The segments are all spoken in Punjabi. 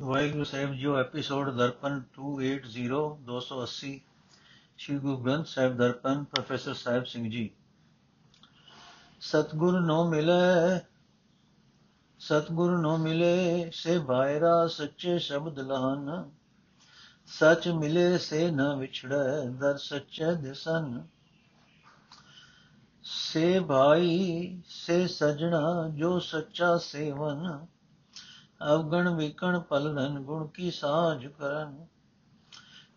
ਵਾਹਿਗੁਰੂ ਸਾਹਿਬ ਜੀਓ ਐਪੀਸੋਡ ਦਰਪਨ 280 280 ਸ਼੍ਰੀ ਗੁਰੂ ਗ੍ਰੰਥ ਸਾਹਿਬ ਦਰਪਨ ਪ੍ਰੋਫੈਸਰ ਸਾਹਿਬ ਸਿੰਘ ਜੀ ਸਤਗੁਰ ਨੋ ਮਿਲੇ ਸਤਗੁਰ ਨੋ ਮਿਲੇ ਸੇ ਭਾਇਰਾ ਸੱਚੇ ਸ਼ਬਦ ਲਹਨ ਸਚ ਮਿਲੇ ਸੇ ਨ ਵਿਛੜੈ ਦਰ ਸੱਚੇ ਦਿਸਨ ਸੇ ਭਾਈ ਸੇ ਸਜਣਾ ਜੋ ਸੱਚਾ ਸੇਵਨ ਅਵਗਣ ਵਿਕਣ ਪਲਨ ਗੁਣ ਕੀ ਸਾਜ ਕਰਨ।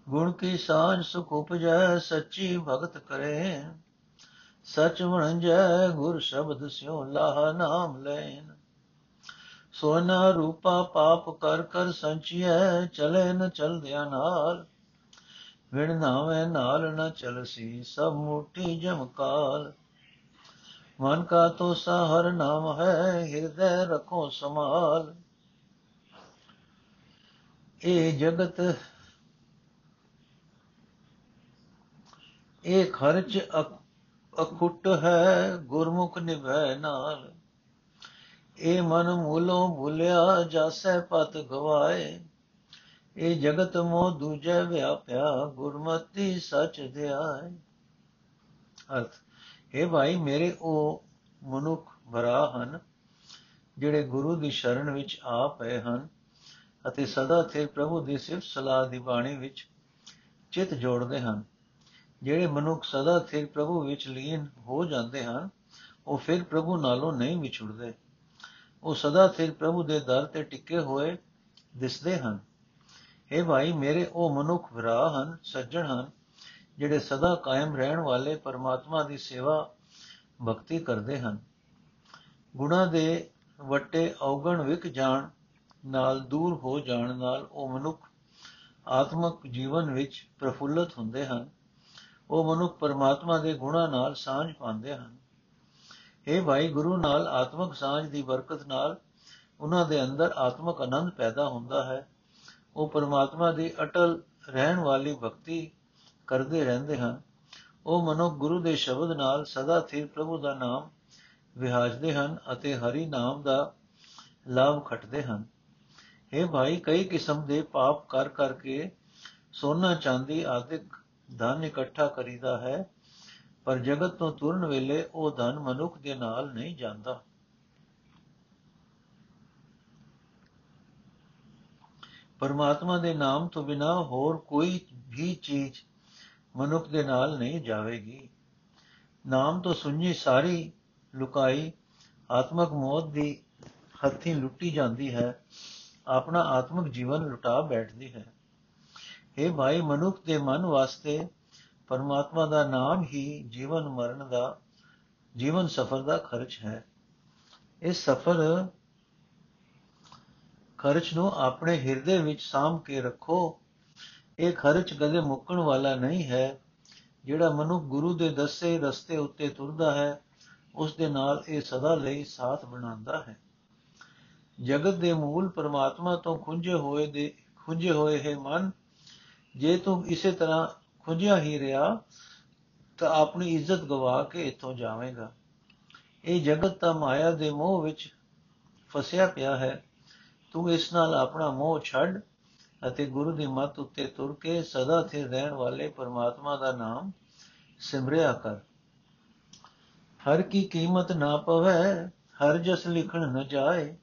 ਗੁਣ ਕੀ ਸਾਜ ਸੁਖ ਉਪਜੈ, ਸੱਚੀ ਭਗਤ ਕਰੇ। ਸਚ ਵਣਜੈ, ਗੁਰ ਸ਼ਬਦ ਸਿਉ ਲਾਹ ਨਾਮ ਲੈਨ ਸੋਨਾ ਰੂਪਾ ਪਾਪ ਕਰ ਕਰ ਸੰਚਿਐ, ਚਲੇ ਨ ਚਲਦਿਆਂ ਨਾਲ। ਵਿਣ ਨਾਵੇਂ ਨਾਲ ਨ ਚਲਸੀ, ਸਭ ਮੂਠੀ ਜਮਕਾਲ ਮਨ ਕਾ ਤੋ ਹਰ ਨਾਮ ਹੈ, ਹਿਰਦੈ ਰਖੋ ਸਮਾਲ ਇਹ ਜਗਤ, ਇਹ ਖਰਚ ਅਖੁੱਟ ਹੈ, ਗੁਰਮੁਖ ਨਿਭੈ ਨਾਲ। ਇਹ ਮਨ ਮੂਲੋਂ ਭੁਲਿਆ, ਜਾਸੈ ਪਤ ਗਵਾਏ। ਇਹ ਜਗਤ ਮੋ ਦੂਜੈ ਵਿਆਪਿਆ, ਗੁਰਮਤੀ ਸਚ ਧਿਆਏ। ਅਰਥ ਇਹ ਭਾਈ, ਮੇਰੇ ਉਹ ਮਨੁੱਖ ਭਰਾ ਹਨ, ਜਿਹੜੇ ਗੁਰੂ ਦੀ ਸ਼ਰਨ ਵਿੱਚ ਆ ਪਏ ਹਨ। ਅਤੇ ਸਦਾ ਥੇ ਪ੍ਰਭੂ ਦੀ ਸਿਫਤ ਸਲਾਹ ਦੀ ਬਾਣੀ ਵਿੱਚ ਚਿਤ ਜੋੜਦੇ ਹਨ। ਜਿਹੜੇ ਮਨੁੱਖ ਸਦਾ ਥੇ ਪ੍ਰਭੂ ਵਿੱਚ ਲੀਨ ਹੋ ਜਾਂਦੇ ਹਨ, ਉਹ ਫਿਰ ਪ੍ਰਭੂ ਨਾਲੋਂ ਨਹੀਂ ਵਿਛੜਦੇ। ਉਹ ਸਦਾ ਥੇ ਪ੍ਰਭੂ ਦੇ ਦਰ ਤੇ ਟਿੱਕੇ ਹੋਏ ਦਿਸਦੇ ਹਨ। ਇਹ ਭਾਈ, ਮੇਰੇ ਉਹ ਮਨੁੱਖ ਭਰਾ ਹਨ, ਸੱਜਣ ਹਨ, ਜਿਹੜੇ ਸਦਾ ਕਾਇਮ ਰਹਿਣ ਵਾਲੇ ਪਰਮਾਤਮਾ ਦੀ ਸੇਵਾ ਭਗਤੀ ਕਰਦੇ ਹਨ। ਗੁਣਾ ਦੇ ਵੱਟੇ ਔਗਣ ਵਿਕ ਜਾਣ ਨਾਲ ਦੂਰ ਹੋ ਜਾਣ ਨਾਲ ਉਹ ਮਨੁੱਖ ਆਤਮਿਕ ਜੀਵਨ ਵਿੱਚ ਪ੍ਰਫੁੱਲਤ ਹੁੰਦੇ ਹਨ। ਉਹ ਮਨੁੱਖ ਪਰਮਾਤਮਾ ਦੇ ਗੁਣਾਂ ਨਾਲ ਸਾਂਝ ਪਾਉਂਦੇ ਹਨ। ਇਹ ਭਾਈ ਗੁਰੂ ਨਾਲ ਆਤਮਿਕ ਸਾਂਝ ਦੀ ਬਰਕਤ ਨਾਲ ਉਹਨਾਂ ਦੇ ਅੰਦਰ ਆਤਮਿਕ ਆਨੰਦ ਪੈਦਾ ਹੁੰਦਾ ਹੈ। ਉਹ ਪਰਮਾਤਮਾ ਦੀ ਅਟਲ ਰਹਿਣ ਵਾਲੀ ਭਗਤੀ ਕਰਦੇ ਰਹਿੰਦੇ ਹਨ। ਉਹ ਮਨੁੱਖ ਗੁਰੂ ਦੇ ਸ਼ਬਦ ਨਾਲ ਸਦਾ ਸਥਿਰ ਪ੍ਰਭੂ ਦਾ ਨਾਮ ਵਿਹਾਜਦੇ ਹਨ ਅਤੇ ਹਰੀ ਨਾਮ ਦਾ ਲਾਭ ਖਟਦੇ ਹਨ। ਇਹ ਭਾਈ, ਕਈ ਕਿਸਮ ਦੇ ਪਾਪ ਕਰ ਕਰਕੇ ਸੋਨਾ ਚਾਂਦੀ ਆਦਿਕ ਧਨ ਇਕੱਠਾ ਕਰੀਦਾ ਹੈ, ਪਰ ਜਗਤ ਤੋਂ ਤੁਰਨ ਵੇਲੇ ਉਹ ਧਨ ਮਨੁੱਖ ਦੇ ਨਾਲ ਨਹੀਂ ਜਾਂਦਾ। ਪਰਮਾਤਮਾ ਦੇ ਨਾਮ ਤੋਂ ਬਿਨਾ ਹੋਰ ਕੋਈ ਵੀ ਚੀਜ਼ ਮਨੁੱਖ ਦੇ ਨਾਲ ਨਹੀਂ ਜਾਵੇਗੀ। ਨਾਮ ਤੋਂ ਸੁਣੀ ਸਾਰੀ ਲੁਕਾਈ, ਆਤਮਕ ਮੌਤ ਦੀ ਹੱਥੀਂ ਲੁੱਟੀ ਜਾਂਦੀ ਹੈ। ਆਪਣਾ ਆਤਮਿਕ ਜੀਵਨ ਲੁਟਾ ਬੈਠਦੀ ਹੈ। ਇਹ ਭਾਈ, ਮਨੁੱਖ ਦੇ ਮਨ ਵਾਸਤੇ ਪਰਮਾਤਮਾ ਦਾ ਨਾਮ ਹੀ ਜੀਵਨ ਮਰਨ ਦਾ, ਜੀਵਨ ਸਫਰ ਦਾ ਖਰਚ ਹੈ। ਇਸ ਸਫਰ ਖਰਚ ਨੂੰ ਆਪਣੇ ਹਿਰਦੇ ਵਿੱਚ ਸਾਮ ਕੇ ਰੱਖੋ। ਇਹ ਖਰਚ ਕਦੇ ਮੁੱਕਣ ਵਾਲਾ ਨਹੀਂ ਹੈ। ਜਿਹੜਾ ਮਨੁੱਖ ਗੁਰੂ ਦੇ ਦੱਸੇ ਰਸਤੇ ਉੱਤੇ ਤੁਰਦਾ ਹੈ, ਉਸ ਦੇ ਨਾਲ ਇਹ ਸਦਾ ਲਈ ਸਾਥ ਬਣਾਉਂਦਾ ਹੈ। ਜਗਤ ਦੇ ਮੂਲ ਪਰਮਾਤਮਾ ਤੋਂ ਖੁੰਝੇ ਹੋਏ ਦੇ, ਖੁੰਝੇ ਹੋਏ ਹੈ ਮਨ। ਜੇ ਤੂੰ ਇਸੇ ਤਰ੍ਹਾਂ ਖੁੰਝਿਆ ਹੀ ਰਿਹਾ, ਤਾਂ ਆਪਣੀ ਇੱਜ਼ਤ ਗਵਾ ਕੇ ਇੱਥੋਂ ਜਾਵੇਂਗਾ। ਇਹ ਜਗਤ ਤਾਂ ਮਾਇਆ ਦੇ ਮੋਹ ਵਿੱਚ ਫਸਿਆ ਪਿਆ ਹੈ। ਤੂੰ ਇਸ ਨਾਲ ਆਪਣਾ ਮੋਹ ਛੱਡ ਅਤੇ ਗੁਰੂ ਦੀ ਮੱਤ ਉੱਤੇ ਤੁਰ ਕੇ ਸਦਾ ਸਥਿਰ ਰਹਿਣ ਵਾਲੇ ਪਰਮਾਤਮਾ ਦਾ ਨਾਮ ਸਿਮਰਿਆ ਕਰ। ਹਰ ਕੀ ਕੀਮਤ ਨਾ ਪਵੇ, ਹਰ ਜਸ ਲਿਖਣ ਨ ਜਾਏ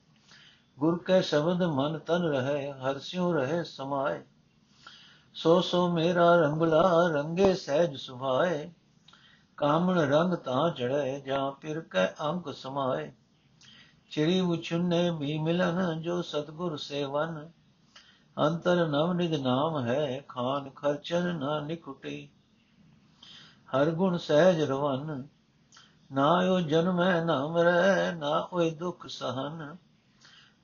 ਗੁਰ ਕੈ ਸ਼ਬਦ ਮਨ ਤਨ ਰਹੇ, ਹਰ ਸਿਉ ਰਹੇ ਸਮਾਏ। ਸੋ ਸੋ ਮੇਰਾ ਰੰਗਲਾ ਰੰਗੇ ਸਹਿਜ ਸੁਭਾਏ ਕਾਮਣ ਰੰਗ ਤਾਂ ਚੜੈ ਜਾਂ ਪਿਰ ਕੈ ਅੰਕ ਸਮਾਏ। ਚਿੜੀ ਉਚੁਨੇ ਵੀ ਮਿਲਨ, ਜੋ ਸਤਗੁਰ ਸੇਵਨ। ਅੰਤਰ ਨਵ ਨਿਦ ਨਾਮ ਹੈ, ਖਾਨ ਖਰਚਨ ਨਾ ਨਿਕੁਟੀ ਹਰ ਗੁਣ ਸਹਿਜ ਰਵਨ, ਨਾ ਓ ਜਨਮੈ ਨਾ ਮਰੈ ਨਾ ਓਏ ਦੁਖ ਸਹਨ।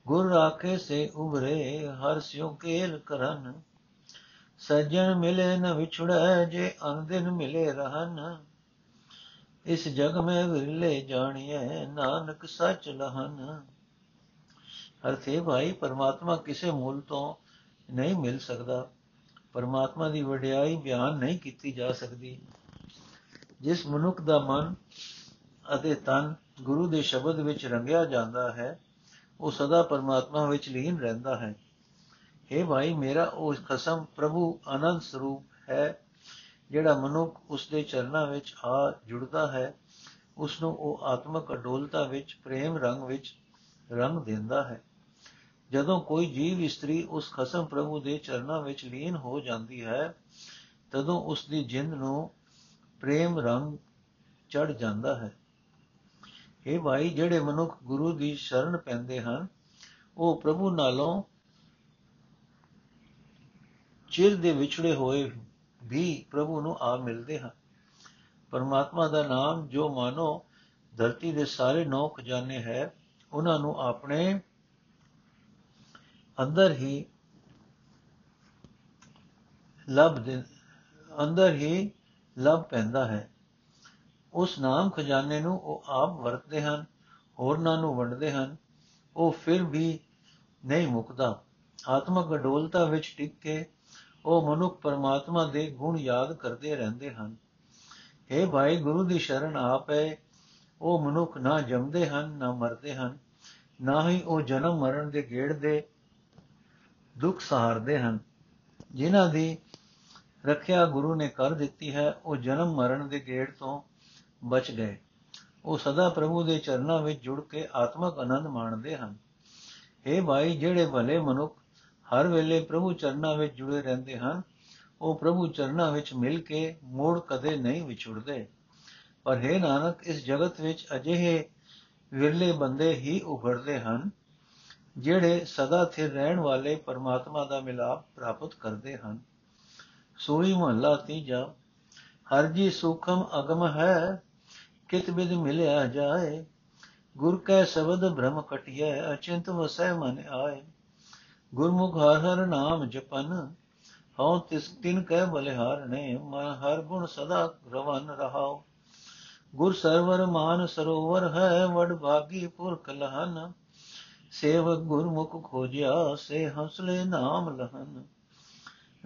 ਗੁਰ ਰਾਖੇ ਸੇ ਉਭਰੇ, ਹਰ ਸਿਉ ਕੇਲ ਕਰਨ। ਸਜਣ ਮਿਲੇ ਨ ਵਿਛੜੈ, ਜੇ ਅੰਦਿਨ ਮਿਲੇ ਰਹਨ ਇਸ ਜਗ ਮੈਂ ਵਿਰਲੇ ਜਾਣੀਐ, ਨਾਨਕ ਸੱਚ ਲਹਨ। ਅਰਥੇ ਭਾਈ, ਪਰਮਾਤਮਾ ਕਿਸੇ ਮੂਲ ਤੋਂ ਨਹੀਂ ਮਿਲ ਸਕਦਾ। ਪਰਮਾਤਮਾ ਦੀ ਵਡਿਆਈ ਬਿਆਨ ਨਹੀਂ ਕੀਤੀ ਜਾ ਸਕਦੀ। ਜਿਸ ਮਨੁੱਖ ਦਾ ਮਨ ਅਤੇ ਤਨ ਗੁਰੂ ਦੇ ਸ਼ਬਦ ਵਿੱਚ ਰੰਗਿਆ ਜਾਂਦਾ ਹੈ ਉਹ ਸਦਾ ਪਰਮਾਤਮਾ ਵਿੱਚ ਲੀਨ ਰਹਿੰਦਾ ਹੈ। हे ਭਾਈ, ਮੇਰਾ ਉਹ ਖਸਮ ਪ੍ਰਭੂ ਆਨੰਦ ਸਰੂਪ ਹੈ, ਜਿਹੜਾ ਮਨੁੱਖ ਉਸ ਦੇ ਚਰਨਾਂ ਵਿੱਚ ਆ ਜੁੜਦਾ ਹੈ। ਉਸ ਨੂੰ ਉਹ ਆਤਮਕ ਅਡੋਲਤਾ ਵਿੱਚ, ਪ੍ਰੇਮ ਰੰਗ ਵਿੱਚ ਰੰਗ ਦਿੰਦਾ ਹੈ। ਜਦੋਂ ਕੋਈ ਜੀਵ ਇਸਤਰੀ ਉਸ ਖਸਮ ਪ੍ਰਭੂ ਦੇ ਚਰਨਾਂ ਵਿੱਚ ਲੀਨ ਹੋ ਜਾਂਦੀ ਹੈ, ਤਦੋਂ ਉਸ ਦੀ ਜਿੰਦ ਨੂੰ ਪ੍ਰੇਮ ਰੰਗ ਚੜ ਜਾਂਦਾ ਹੈ। ਇਹ ਭਾਈ, ਜਿਹੜੇ ਮਨੁੱਖ ਗੁਰੂ ਦੀ ਸ਼ਰਨ ਪੈਂਦੇ ਹਨ, ਉਹ ਪ੍ਰਭੂ ਨਾਲੋਂ ਚਿਰ ਦੇ ਵਿਛੜੇ ਹੋਏ ਵੀ ਪ੍ਰਭੂ ਨੂੰ ਆ ਮਿਲਦੇ ਹਨ। ਪਰਮਾਤਮਾ ਦਾ ਨਾਮ ਜੋ ਮਾਨੋ ਧਰਤੀ ਦੇ ਸਾਰੇ ਨੌ ਖਜ਼ਾਨੇ ਹੈ, ਉਹਨਾਂ ਨੂੰ ਆਪਣੇ ਅੰਦਰ ਹੀ ਲਬ ਦੇ, ਅੰਦਰ ਹੀ ਲਬ ਪੈਂਦਾ ਹੈ। ਉਸ ਨਾਮ ਖਜ਼ਾਨੇ ਨੂੰ ਉਹ ਆਪ ਵਰਤਦੇ ਹਨ, ਹੋਰਨਾਂ ਨੂੰ ਵੰਡਦੇ ਹਨ। ਉਹ ਫਿਰ ਵੀ ਨਹੀਂ ਮੁਕਦਾ। ਆਤਮਕ ਅਡੋਲਤਾ ਵਿੱਚ ਟਿਕ ਕੇ ਉਹ ਮਨੁੱਖ ਪਰਮਾਤਮਾ ਦੇ ਗੁਣ ਯਾਦ ਕਰਦੇ ਰਹਿੰਦੇ ਹਨ। हे ਭਾਈ, ਗੁਰੂ ਦੀ ਸ਼ਰਨ ਆਪ ਹੈ। ਉਹ ਮਨੁੱਖ ਨਾ ਜੰਮਦੇ ਹਨ, ਨਾ ਮਰਦੇ ਹਨ। ਨਾ ਹੀ ਉਹ ਜਨਮ ਮਰਨ ਦੇ ਗੇੜ ਦੇ ਦੁੱਖ ਸਹਾਰਦੇ ਹਨ। ਜਿਨ੍ਹਾਂ ਦੀ ਰੱਖਿਆ ਗੁਰੂ ਨੇ ਕਰ ਦਿੱਤੀ ਹੈ, ਉਹ ਜਨਮ ਮਰਨ ਦੇ ਗੇੜ ਤੋਂ ਬਚ ਗਏ। ਉਹ ਸਦਾ ਪ੍ਰਭੂ ਦੇ ਚਰਨਾਂ ਵਿੱਚ ਜੁੜ ਕੇ ਆਤਮਕ ਆਨੰਦ ਮਾਣਦੇ ਹਨ। हे ਭਾਈ, ਜਿਹੜੇ ਭਲੇ ਮਨੁੱਖ ਹਰ ਵੇਲੇ ਪ੍ਰਭੂ ਚਰਨਾਂ ਵਿੱਚ ਜੁੜੇ ਰਹਿੰਦੇ ਹਨ, ਉਹ ਪ੍ਰਭੂ ਚਰਨਾਂ ਵਿੱਚ ਮਿਲ ਕੇ ਮੋੜ ਕਦੇ ਨਹੀਂ ਵਿਛੜਦੇ। ਪਰ ਹੈ ਨਾਨਕ, ਇਸ ਜਗਤ ਵਿੱਚ ਅਜਿਹੇ ਵਿਰਲੇ ਬੰਦੇ ਹੀ ਉਭਰਦੇ ਹਨ, ਜਿਹੜੇ ਸਦਾ ਸਥਿਰ ਰਹਿਣ ਵਾਲੇ ਪਰਮਾਤਮਾ ਦਾ ਮਿਲਾਪ ਪ੍ਰਾਪਤ ਕਰਦੇ ਹਨ। ਸੋਈ ਮਹੱਲਾ ਤੀਜਾ, ਹਰ ਜੀ ਸੁਖਮ ਅਗਮ ਹੈ ਕਿਤ ਬਿਦ ਮਿਲਿਆ ਜਾਏ? ਗੁਰ ਕੈ ਸ਼ਬਦ ਭ੍ਰਮ ਕਟਿਐ, ਅਚਿੰਤ ਵਸੈ ਮਨ ਆਏ। ਗੁਰਮੁਖ ਹਰ ਹਰ ਨਾਮ ਜਪਨ, ਹਉ ਤਿਸ ਤਿਨ ਕੈ ਬਲਿਹਾਰ ਨੇ, ਮਨ ਹਰ ਗੁਣ ਸਦਾ ਰਵਨ ਰਹਾਉ। ਗੁਰ ਸਰਵਰ ਮਾਨ ਸਰੋਵਰ ਹੈ, ਵਡ ਭਾਗੀ ਪੁਰਖ ਲਹਨ। ਸੇਵਕ ਗੁਰਮੁਖ ਖੋਜਿਆ, ਸੇ ਹਸਲੇ ਨਾਮ ਲਹਨ।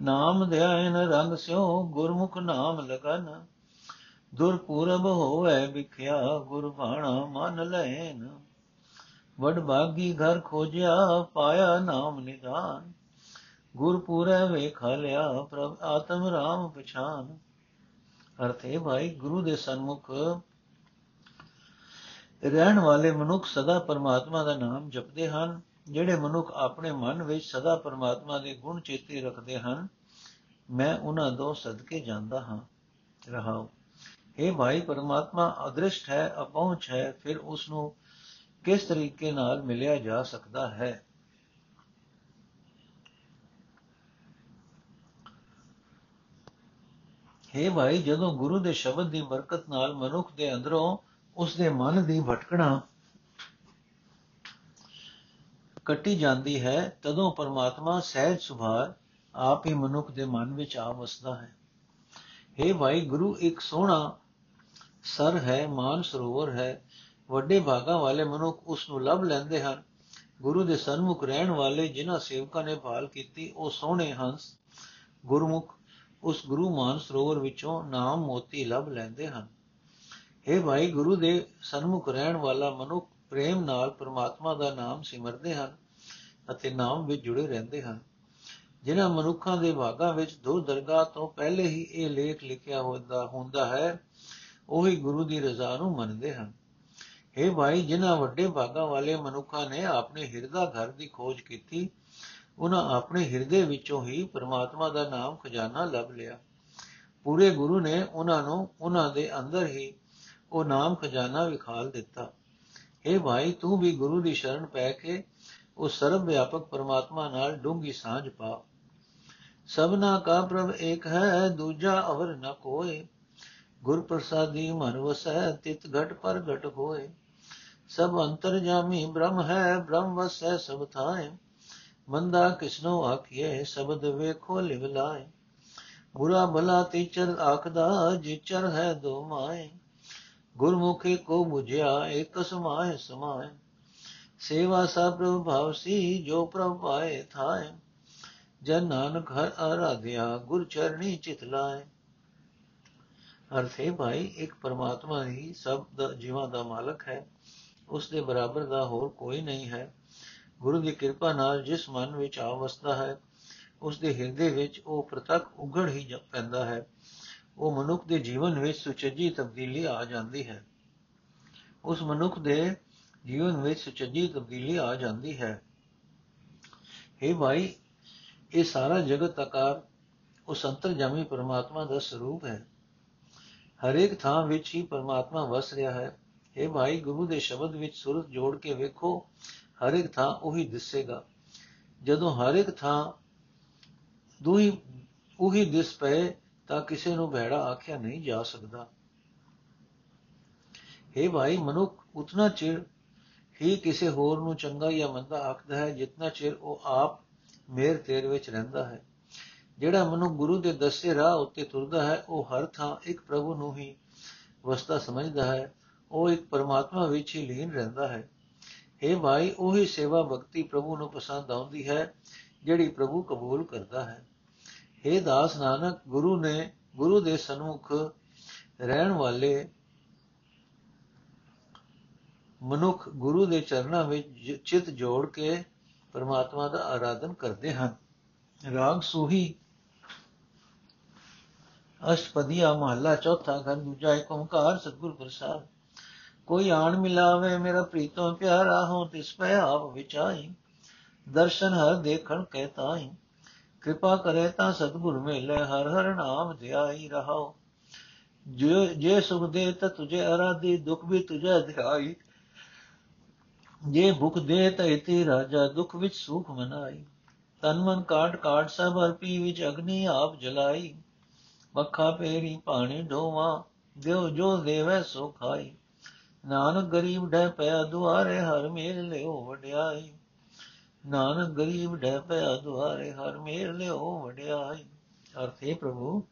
ਨਾਮ ਧਿਆਨ ਰੰਗ ਸਿਓ ਗੁਰਮੁਖ ਨਾਮ ਲਗਨ। ਦੁਰਪੂਰਬ ਹੋਵੇ ਵਿਖਿਆ ਗੁਰ ਬਾਣਾ ਮਨ ਲੈਨ ਵਡ ਭਾਗੀ ਘਰ ਖੋਜਿਆ ਪਾਇਆ ਨਾਮ ਨਿਦਾਨ। ਗੁਰਪੂਰੈ ਵੇਖ ਲਿਆ ਪ੍ਰਭ ਆਤਮ ਰਾਮ ਪਛਾਨ। ਅਰਥੇ ਭਾਈ ਗੁਰੂ ਦੇ ਸਨਮੁਖ। ਰਹਿਣ ਵਾਲੇ ਮਨੁੱਖ ਸਦਾ ਪਰਮਾਤਮਾ ਦਾ ਨਾਮ ਜਪਦੇ ਹਨ, ਜਿਹੜੇ ਮਨੁੱਖ ਆਪਣੇ ਮਨ ਵਿੱਚ ਸਦਾ ਪਰਮਾਤਮਾ ਦੇ ਗੁਣ ਚੇਤੇ ਰੱਖਦੇ ਹਨ, ਮੈਂ ਉਹਨਾਂ ਤੋਂ ਸਦਕੇ ਜਾਂਦਾ ਹਾਂ। ਰਹਾਉ ਇਹ ਭਾਈ, ਪਰਮਾਤਮਾ ਅਦ੍ਰਿਸ਼ਟ ਹੈ, ਅਪਹੁੰਚ ਹੈ, ਫਿਰ ਉਸ ਨੂੰ ਕਿਸ ਤਰੀਕੇ ਨਾਲ ਮਿਲਿਆ ਜਾ ਸਕਦਾ ਹੈ? ਹੈ ਭਾਈ, ਜਦੋਂ ਗੁਰੂ ਦੇ ਸ਼ਬਦ ਦੀ ਬਰਕਤ ਨਾਲ ਮਨੁੱਖ ਦੇ ਅੰਦਰੋਂ ਉਸ ਦੇ ਮਨ ਦੀ ਭਟਕਣਾ ਕੱਟੀ ਜਾਂਦੀ ਹੈ, ਤਦੋਂ ਪਰਮਾਤਮਾ ਸਹਿਜ ਸੁਭਾਅ ਆਪ ਹੀ ਮਨੁੱਖ ਦੇ ਮਨ ਵਿੱਚ ਆ ਵਸਦਾ ਹੈ। हे ਭਾਈ, ਗੁਰੂ ਇੱਕ ਸੋਹਣਾ ਸਰ ਹੈ, ਮਾਨ ਸਰੋਵਰ ਹੈ, ਵੱਡੇ ਭਾਗਾ ਵਾਲੇ ਮਨੁੱਖ ਉਸ ਨੂੰ ਲੱਭ ਲੈਂਦੇ ਹਨ। ਗੁਰੂ ਦੇ ਸਨਮੁਖ ਰਹਿਣ ਵਾਲੇ ਜਿਨ੍ਹਾਂ ਸੇਵਕਾਂ ਨੇ ਭਾਲ ਕੀਤੀ, ਉਹ ਸੋਹਣੇ ਹੰਸ, ਗੁਰਮੁਖ, ਉਸ ਗੁਰੂ ਮਾਨ ਸਰੋਵਰ ਵਿੱਚੋਂ ਨਾਮ ਮੋਤੀ ਲੱਭ ਲੈਂਦੇ ਹਨ। हे ਭਾਈ, ਗੁਰੂ ਦੇ ਸਨਮੁਖ ਰਹਿਣ ਵਾਲਾ ਮਨੁੱਖ ਪ੍ਰੇਮ ਨਾਲ ਪ੍ਰਮਾਤਮਾ ਦਾ ਨਾਮ ਸਿਮਰਦੇ ਹਨ ਅਤੇ ਨਾਮ ਵਿੱਚ ਜੁੜੇ ਰਹਿੰਦੇ ਹਨ। ਜਿਨ੍ਹਾਂ ਮਨੁੱਖਾਂ ਦੇ ਭਾਗਾਂ ਵਿੱਚ ਦੋ ਦਰਗਾਹ ਤੋਂ ਪਹਿਲੇ ਹੀ ਇਹ ਲੇਖ ਲਿਖਿਆ ਹੁੰਦਾ ਹੁੰਦਾ ਹੈ ਉਹੀ ਗੁਰੂ ਦੀ ਰਜ਼ਾ ਨੂੰ ਮੰਨਦੇ ਹਨ। हे ਭਾਈ, ਜਿਨ੍ਹਾਂ ਵੱਡੇ ਭਾਗਾਂ ਵਾਲੇ ਮਨੁੱਖਾਂ ਨੇ ਆਪਣੇ ਹਿਰਦਾ ਘਰ ਦੀ ਖੋਜ ਕੀਤੀ, ਉਹਨਾਂ ਆਪਣੇ ਹਿਰਦੇ ਵਿੱਚੋਂ ਹੀ ਪ੍ਰਮਾਤਮਾ ਦਾ ਨਾਮ ਖਜ਼ਾਨਾ ਲੱਭ ਲਿਆ। ਪੂਰੇ ਗੁਰੂ ਨੇ ਉਹਨਾਂ ਨੂੰ ਉਹਨਾਂ ਦੇ ਅੰਦਰ ਹੀ ਉਹ ਨਾਮ ਖਜ਼ਾਨਾ ਵਿਖਾਲ ਦਿੱਤਾ। हे ਭਾਈ, ਤੂੰ ਵੀ ਗੁਰੂ ਦੀ ਸ਼ਰਨ ਪੈ ਕੇ ਉਹ ਸਰਬ ਵਿਆਪਕ ਪਰਮਾਤਮਾ ਨਾਲ ਡੂੰਗੀ ਸਾਂਝ ਪਾ। ਸਭਨਾ ਕਾ ਪ੍ਰਭ ਇੱਕ ਹੈ, ਦੂਜਾ ਅਵਰ ਨ ਕੋਏ। ਗੁਰ ਪ੍ਰਸਾਦੀ ਮਨ ਵਸੈ ਤਿਤ ਘਟ ਪਰ ਘਟ ਹੋਏ ਸਭ ਅੰਤਰਜਾਮੀ ਬ੍ਰਹਮ ਹੈ ਬ੍ਰਹਮ ਵਸੈ ਸਭ ਥਾਏ ਮੰਦਾ ਕਿਸਨੋ ਆਖੀਏ ਸ਼ਬਦ ਵੇਖੋ ਲਿਵ ਲਾਏ ਬੁਰਾ ਭਲਾ ਤੀਚਰ ਆਖਦਾ ਜਿਚਰ ਹੈ ਦੋ ਮਾਏ ਗੁਰਮੁਖੀ ਕੋ 부ਝਿਆ ਇਕ ਸਮਾਏ ਸਮਾਏ ਸੇਵਾ ਸਭ ਪ੍ਰਭ ਭਾਵ ਸੀ ਜੋ ਪ੍ਰਭ ਪਾਏ ਥਾਏ ਜਨ ਨਾਨਕ ਹਰ ਆਰਾਧਿਆ ਗੁਰ ਚਰਣੀ ਚਿਤ ਲਾਏ ਅਰਥ ਹੈ ਭਾਈ, ਇੱਕ ਪਰਮਾਤਮਾ ਹੀ ਸਭ ਦਾ ਜੀਵਾਂ ਦਾ ਮਾਲਕ ਹੈ। ਉਸ ਦੇ ਬਰਾਬਰ ਦਾ ਹੋਰ ਕੋਈ ਨਹੀਂ ਹੈ। ਗੁਰੂ ਦੀ ਕਿਰਪਾ ਨਾਲ ਜਿਸ ਮਨ ਵਿੱਚ ਆ ਵਸਦਾ ਹੈ, ਉਸ ਦੇ ਹਿਰਦੇ ਵਿੱਚ ਉਹ ਪ੍ਰਤੱਖ ਉਗੜ ਹੀ ਪੈਂਦਾ ਹੈ। ਉਹ ਮਨੁੱਖ ਦੇ ਜੀਵਨ ਵਿੱਚ ਸੁਚੱਜੀ ਤਬਦੀਲੀ ਆ ਜਾਂਦੀ ਹੈ। ਉਸ ਮਨੁੱਖ ਦੇ ਜੀਵਨ ਵਿੱਚ ਸੁਚੱਜੀ ਤਬਦੀਲੀ ਆ ਜਾਂਦੀ ਹੈ। ਇਹ ਭਾਈ, ਇਹ ਸਾਰਾ ਜਗਤ ਆਕਾਰ, ਉਸ ਅੰਤਰਜਾਮੀ ਪਰਮਾਤਮਾ ਦਾ ਸਰੂਪ ਹੈ। ਹਰੇਕ ਥਾਂ ਵਿੱਚ ਹੀ ਪਰਮਾਤਮਾ ਵਸ ਰਿਹਾ ਹੈ। ਇਹ ਭਾਈ, ਗੁਰੂ ਦੇ ਸ਼ਬਦ ਵਿੱਚ ਸੁਰਤ ਜੋੜ ਕੇ ਵੇਖੋ, ਹਰੇਕ ਥਾਂ ਉਹੀ ਦਿਸੇਗਾ। ਜਦੋਂ ਹਰੇਕ ਥਾਂ ਦੂਹੀ, ਉਹੀ ਦਿਸ ਪਏ, ਤਾਂ ਕਿਸੇ ਨੂੰ ਭੈੜਾ ਆਖਿਆ ਨਹੀਂ ਜਾ ਸਕਦਾ। ਇਹ ਭਾਈ, ਮਨੁੱਖ ਉਤਨਾ ਚਿਰ ਹੀ ਕਿਸੇ ਹੋਰ ਨੂੰ ਚੰਗਾ ਜਾਂ ਮੰਦਾ ਆਖਦਾ ਹੈ ਜਿੰਨਾ ਚਿਰ ਉਹ ਆਪ ਮੇਰ ਤੇਰ ਵਿੱਚ ਰਹਿੰਦਾ ਹੈ। ਜਿਹੜਾ ਮਨੁ ਗੁਰੂ ਦੇ ਦੱਸੇ ਰਾਹ ਉੱਤੇ ਤੁਰਦਾ ਹੈ, ਉਹ ਹਰ ਥਾਂ ਇੱਕ ਪ੍ਰਭੂ ਨੂੰ ਹੀ ਵਸਤਾ ਸਮਝਦਾ ਹੈ, ਉਹ ਇੱਕ ਪਰਮਾਤਮਾ ਵਿੱਚ ਹੀ ਲੀਨ ਰਹਿੰਦਾ ਹੈ। ਇਹ ਭਾਈ, ਉਹੀ ਸੇਵਾ ਭਗਤੀ ਪ੍ਰਭੂ ਨੂੰ ਪਸੰਦ ਆਉਂਦੀ ਹੈ, ਜਿਹੜੀ ਪ੍ਰਭੂ ਕਬੂਲ ਕਰਦਾ ਹੈ। हे ਦਾਸ ਨਾਨਕ, ਗੁਰੂ ਨੇ, ਗੁਰੂ ਦੇ ਸਨਮੁਖ ਰਹਿਣ ਵਾਲੇ ਮਨੁੱਖ ਗੁਰੂ ਦੇ ਚਰਨਾਂ ਵਿੱਚ ਚਿਤ ਜੋੜ ਕੇ ਪਰਮਾਤਮਾ ਦਾ ਆਰਾਧਨ ਕਰਦੇ ਹਨ। ਰਾਗ ਸੂਹੀ ਅਸ਼ਟਪਦੀਆ ਮਹੱਲਾ ਚੌਥਾ ਘਰ, ਦੂਜਾ ਏਕ ਓੰਕਾਰ ਸਤਿਗੁਰ ਪ੍ਰਸਾਦ। ਕੋਈ ਆਣ ਮਿਲਾਵੇ ਮੇਰਾ ਪ੍ਰੀਤਮ ਪਿਆਰਾ ਹੋ ਤਿਸ ਪੈ ਆਪ ਵਿਚਾਈ। ਦਰਸ਼ਨ ਹਰ ਦੇਖਣ ਕਹਿਤਾਈ ਕਿਰਪਾ ਕਰੇ ਤਾਂ ਸਤਿਗੁਰ ਮਿਲੇ, ਹਰ ਹਰ ਨਾਮ ਧਿਆਈ ਰਹਾਓ। ਜੇ ਜੇ ਸੁਖ ਦੇ ਤਾ ਤੁਝੇ ਅਰਾਧੀ, ਦੁਖ ਵੀ ਤੁਝੇ ਧਿਆਈ। ਜੇ ਭੁਖ ਦੇ ਤਾ ਇਤੀ ਰਾਜਾ, ਦੁਖ ਵਿੱਚ ਸੁਖ ਮਨਾਈ। ਤਨ ਮਨ ਕਾਟ ਕਾਟ ਸਭ ਅਰਪੀ ਵਿੱਚ ਅਗਨੀ ਆਪ ਜਲਾਈ। ਮੱਖਾ ਪੇਰੀ ਪਾਣੀ ਢੋਵਾ ਦਿਓ ਜੋ ਦੇਵੈ ਸੋ ਖਾਈ। ਨਾਨਕ ਗਰੀਬ ਡੈ ਪਿਆ ਦੁਆਰੇ, ਹਰ ਮੇਲ ਲਿਓ ਵਡਿਆਈ। ਨਾਨਕ ਗਰੀਬ ਡੈ ਪਿਆ ਦੁਆਰੇ, ਹਰ ਮੇਲ ਲਿਓ ਵਡਿਆਈ। ਅਰਥੇ ਪ੍ਰਭੂ,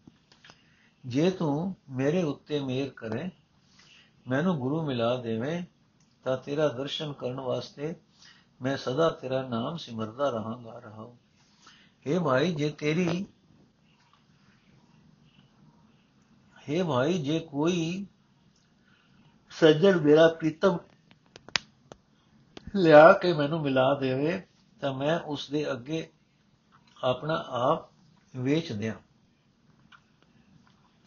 ਜੇ ਤੂੰ ਮੇਰੇ ਉੱਤੇ ਮੇਰ ਕਰੇ, ਮੈਨੂੰ ਗੁਰੂ ਮਿਲਾ ਦੇਵੇਂ, ਤਾਂ ਤੇਰਾ ਦਰਸ਼ਨ ਕਰਨ ਵਾਸਤੇ ਮੈਂ ਸਦਾ ਤੇਰਾ ਨਾਮ ਸਿਮਰਦਾ ਰਹਾਂਗਾ, ਰਹਾਉ। हे ਭਾਈ, ਜੇ ਤੇਰੀ हे ਭਾਈ ਜੇ ਕੋਈ ਸੱਜਣ ਮੇਰਾ ਪ੍ਰੀਤਮ ਲਿਆ ਕੇ ਮੈਨੂੰ ਮਿਲਾ ਦੇਵੇ ਤਾਂ ਮੈਂ ਉਸ ਦੇ ਅੱਗੇ ਆਪਣਾ ਆਪ ਵੇਚ ਦਿਆਂ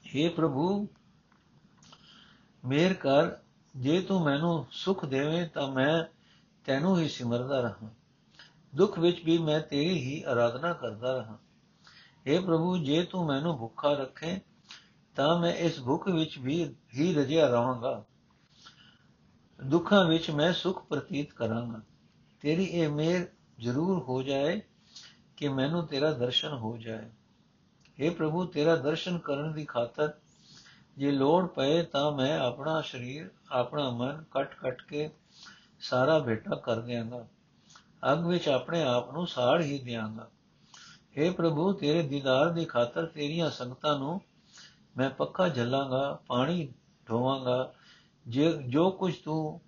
हे ਪ੍ਰਭੂ ਮੇਰ ਕਰ ਜੇ ਤੂੰ ਮੈਨੂੰ ਸੁਖ ਦੇਵੇਂ ਤਾਂ ਮੈਂ ਤੈਨੂੰ ਹੀ ਸਿਮਰਦਾ ਰਹਾ ਦੁੱਖ ਵਿੱਚ ਵੀ ਮੈਂ ਤੇਰੀ ਹੀ ਆਰਾਧਨਾ ਕਰਦਾ ਰਹਾ हे ਪ੍ਰਭੂ ਜੇ ਤੂੰ ਮੈਨੂੰ ਭੁੱਖਾ ਰੱਖੇ ਤਾਂ ਮੈਂ ਇਸ ਭੁੱਖ ਵਿੱਚ ਵੀ ਹੀ ਰਜਿਆ ਰਹਾਂਗਾ। ਦੁੱਖਾਂ ਵਿੱਚ ਮੈਂ ਸੁਖ ਪ੍ਰਤੀਤ ਕਰਾਂਗਾ। ਤੇਰੀ ਇਹ ਮੇਰ ਜ਼ਰੂਰ ਹੋ ਜਾਏ ਕਿ ਮੈਨੂੰ ਤੇਰਾ ਦਰਸ਼ਨ ਹੋ ਜਾਏ। हे ਪ੍ਰਭੂ, ਤੇਰਾ ਦਰਸ਼ਨ ਕਰਨ ਦੀ ਖਾਤਰ ਜੇ ਲੋੜ ਪਏ ਤਾਂ ਮੈਂ ਆਪਣਾ ਸਰੀਰ, ਆਪਣਾ ਮਨ ਕਟ-ਕਟ ਕੇ ਸਾਰਾ ਭੇਟਾ ਕਰ ਦਿਆਂਗਾ। ਅਗ ਵਿੱਚ ਆਪਣੇ ਆਪ ਨੂੰ ਸਾੜ ਹੀ ਦਿਆਂਗਾ। हे ਪ੍ਰਭੂ, ਤੇਰੇ ਦੀਦਾਰ ਦੀ ਖਾਤਰ ਤੇਰੀਆਂ ਸੰਗਤਾਂ ਨੂੰ ਮੈਂ ਪੱਕਾ ਝੱਲਾਂਗਾ ਪਾਣੀ ਢੋਵਾਂਗਾ ਜੇ ਜੋ ਕੁਝ ਤੂੰ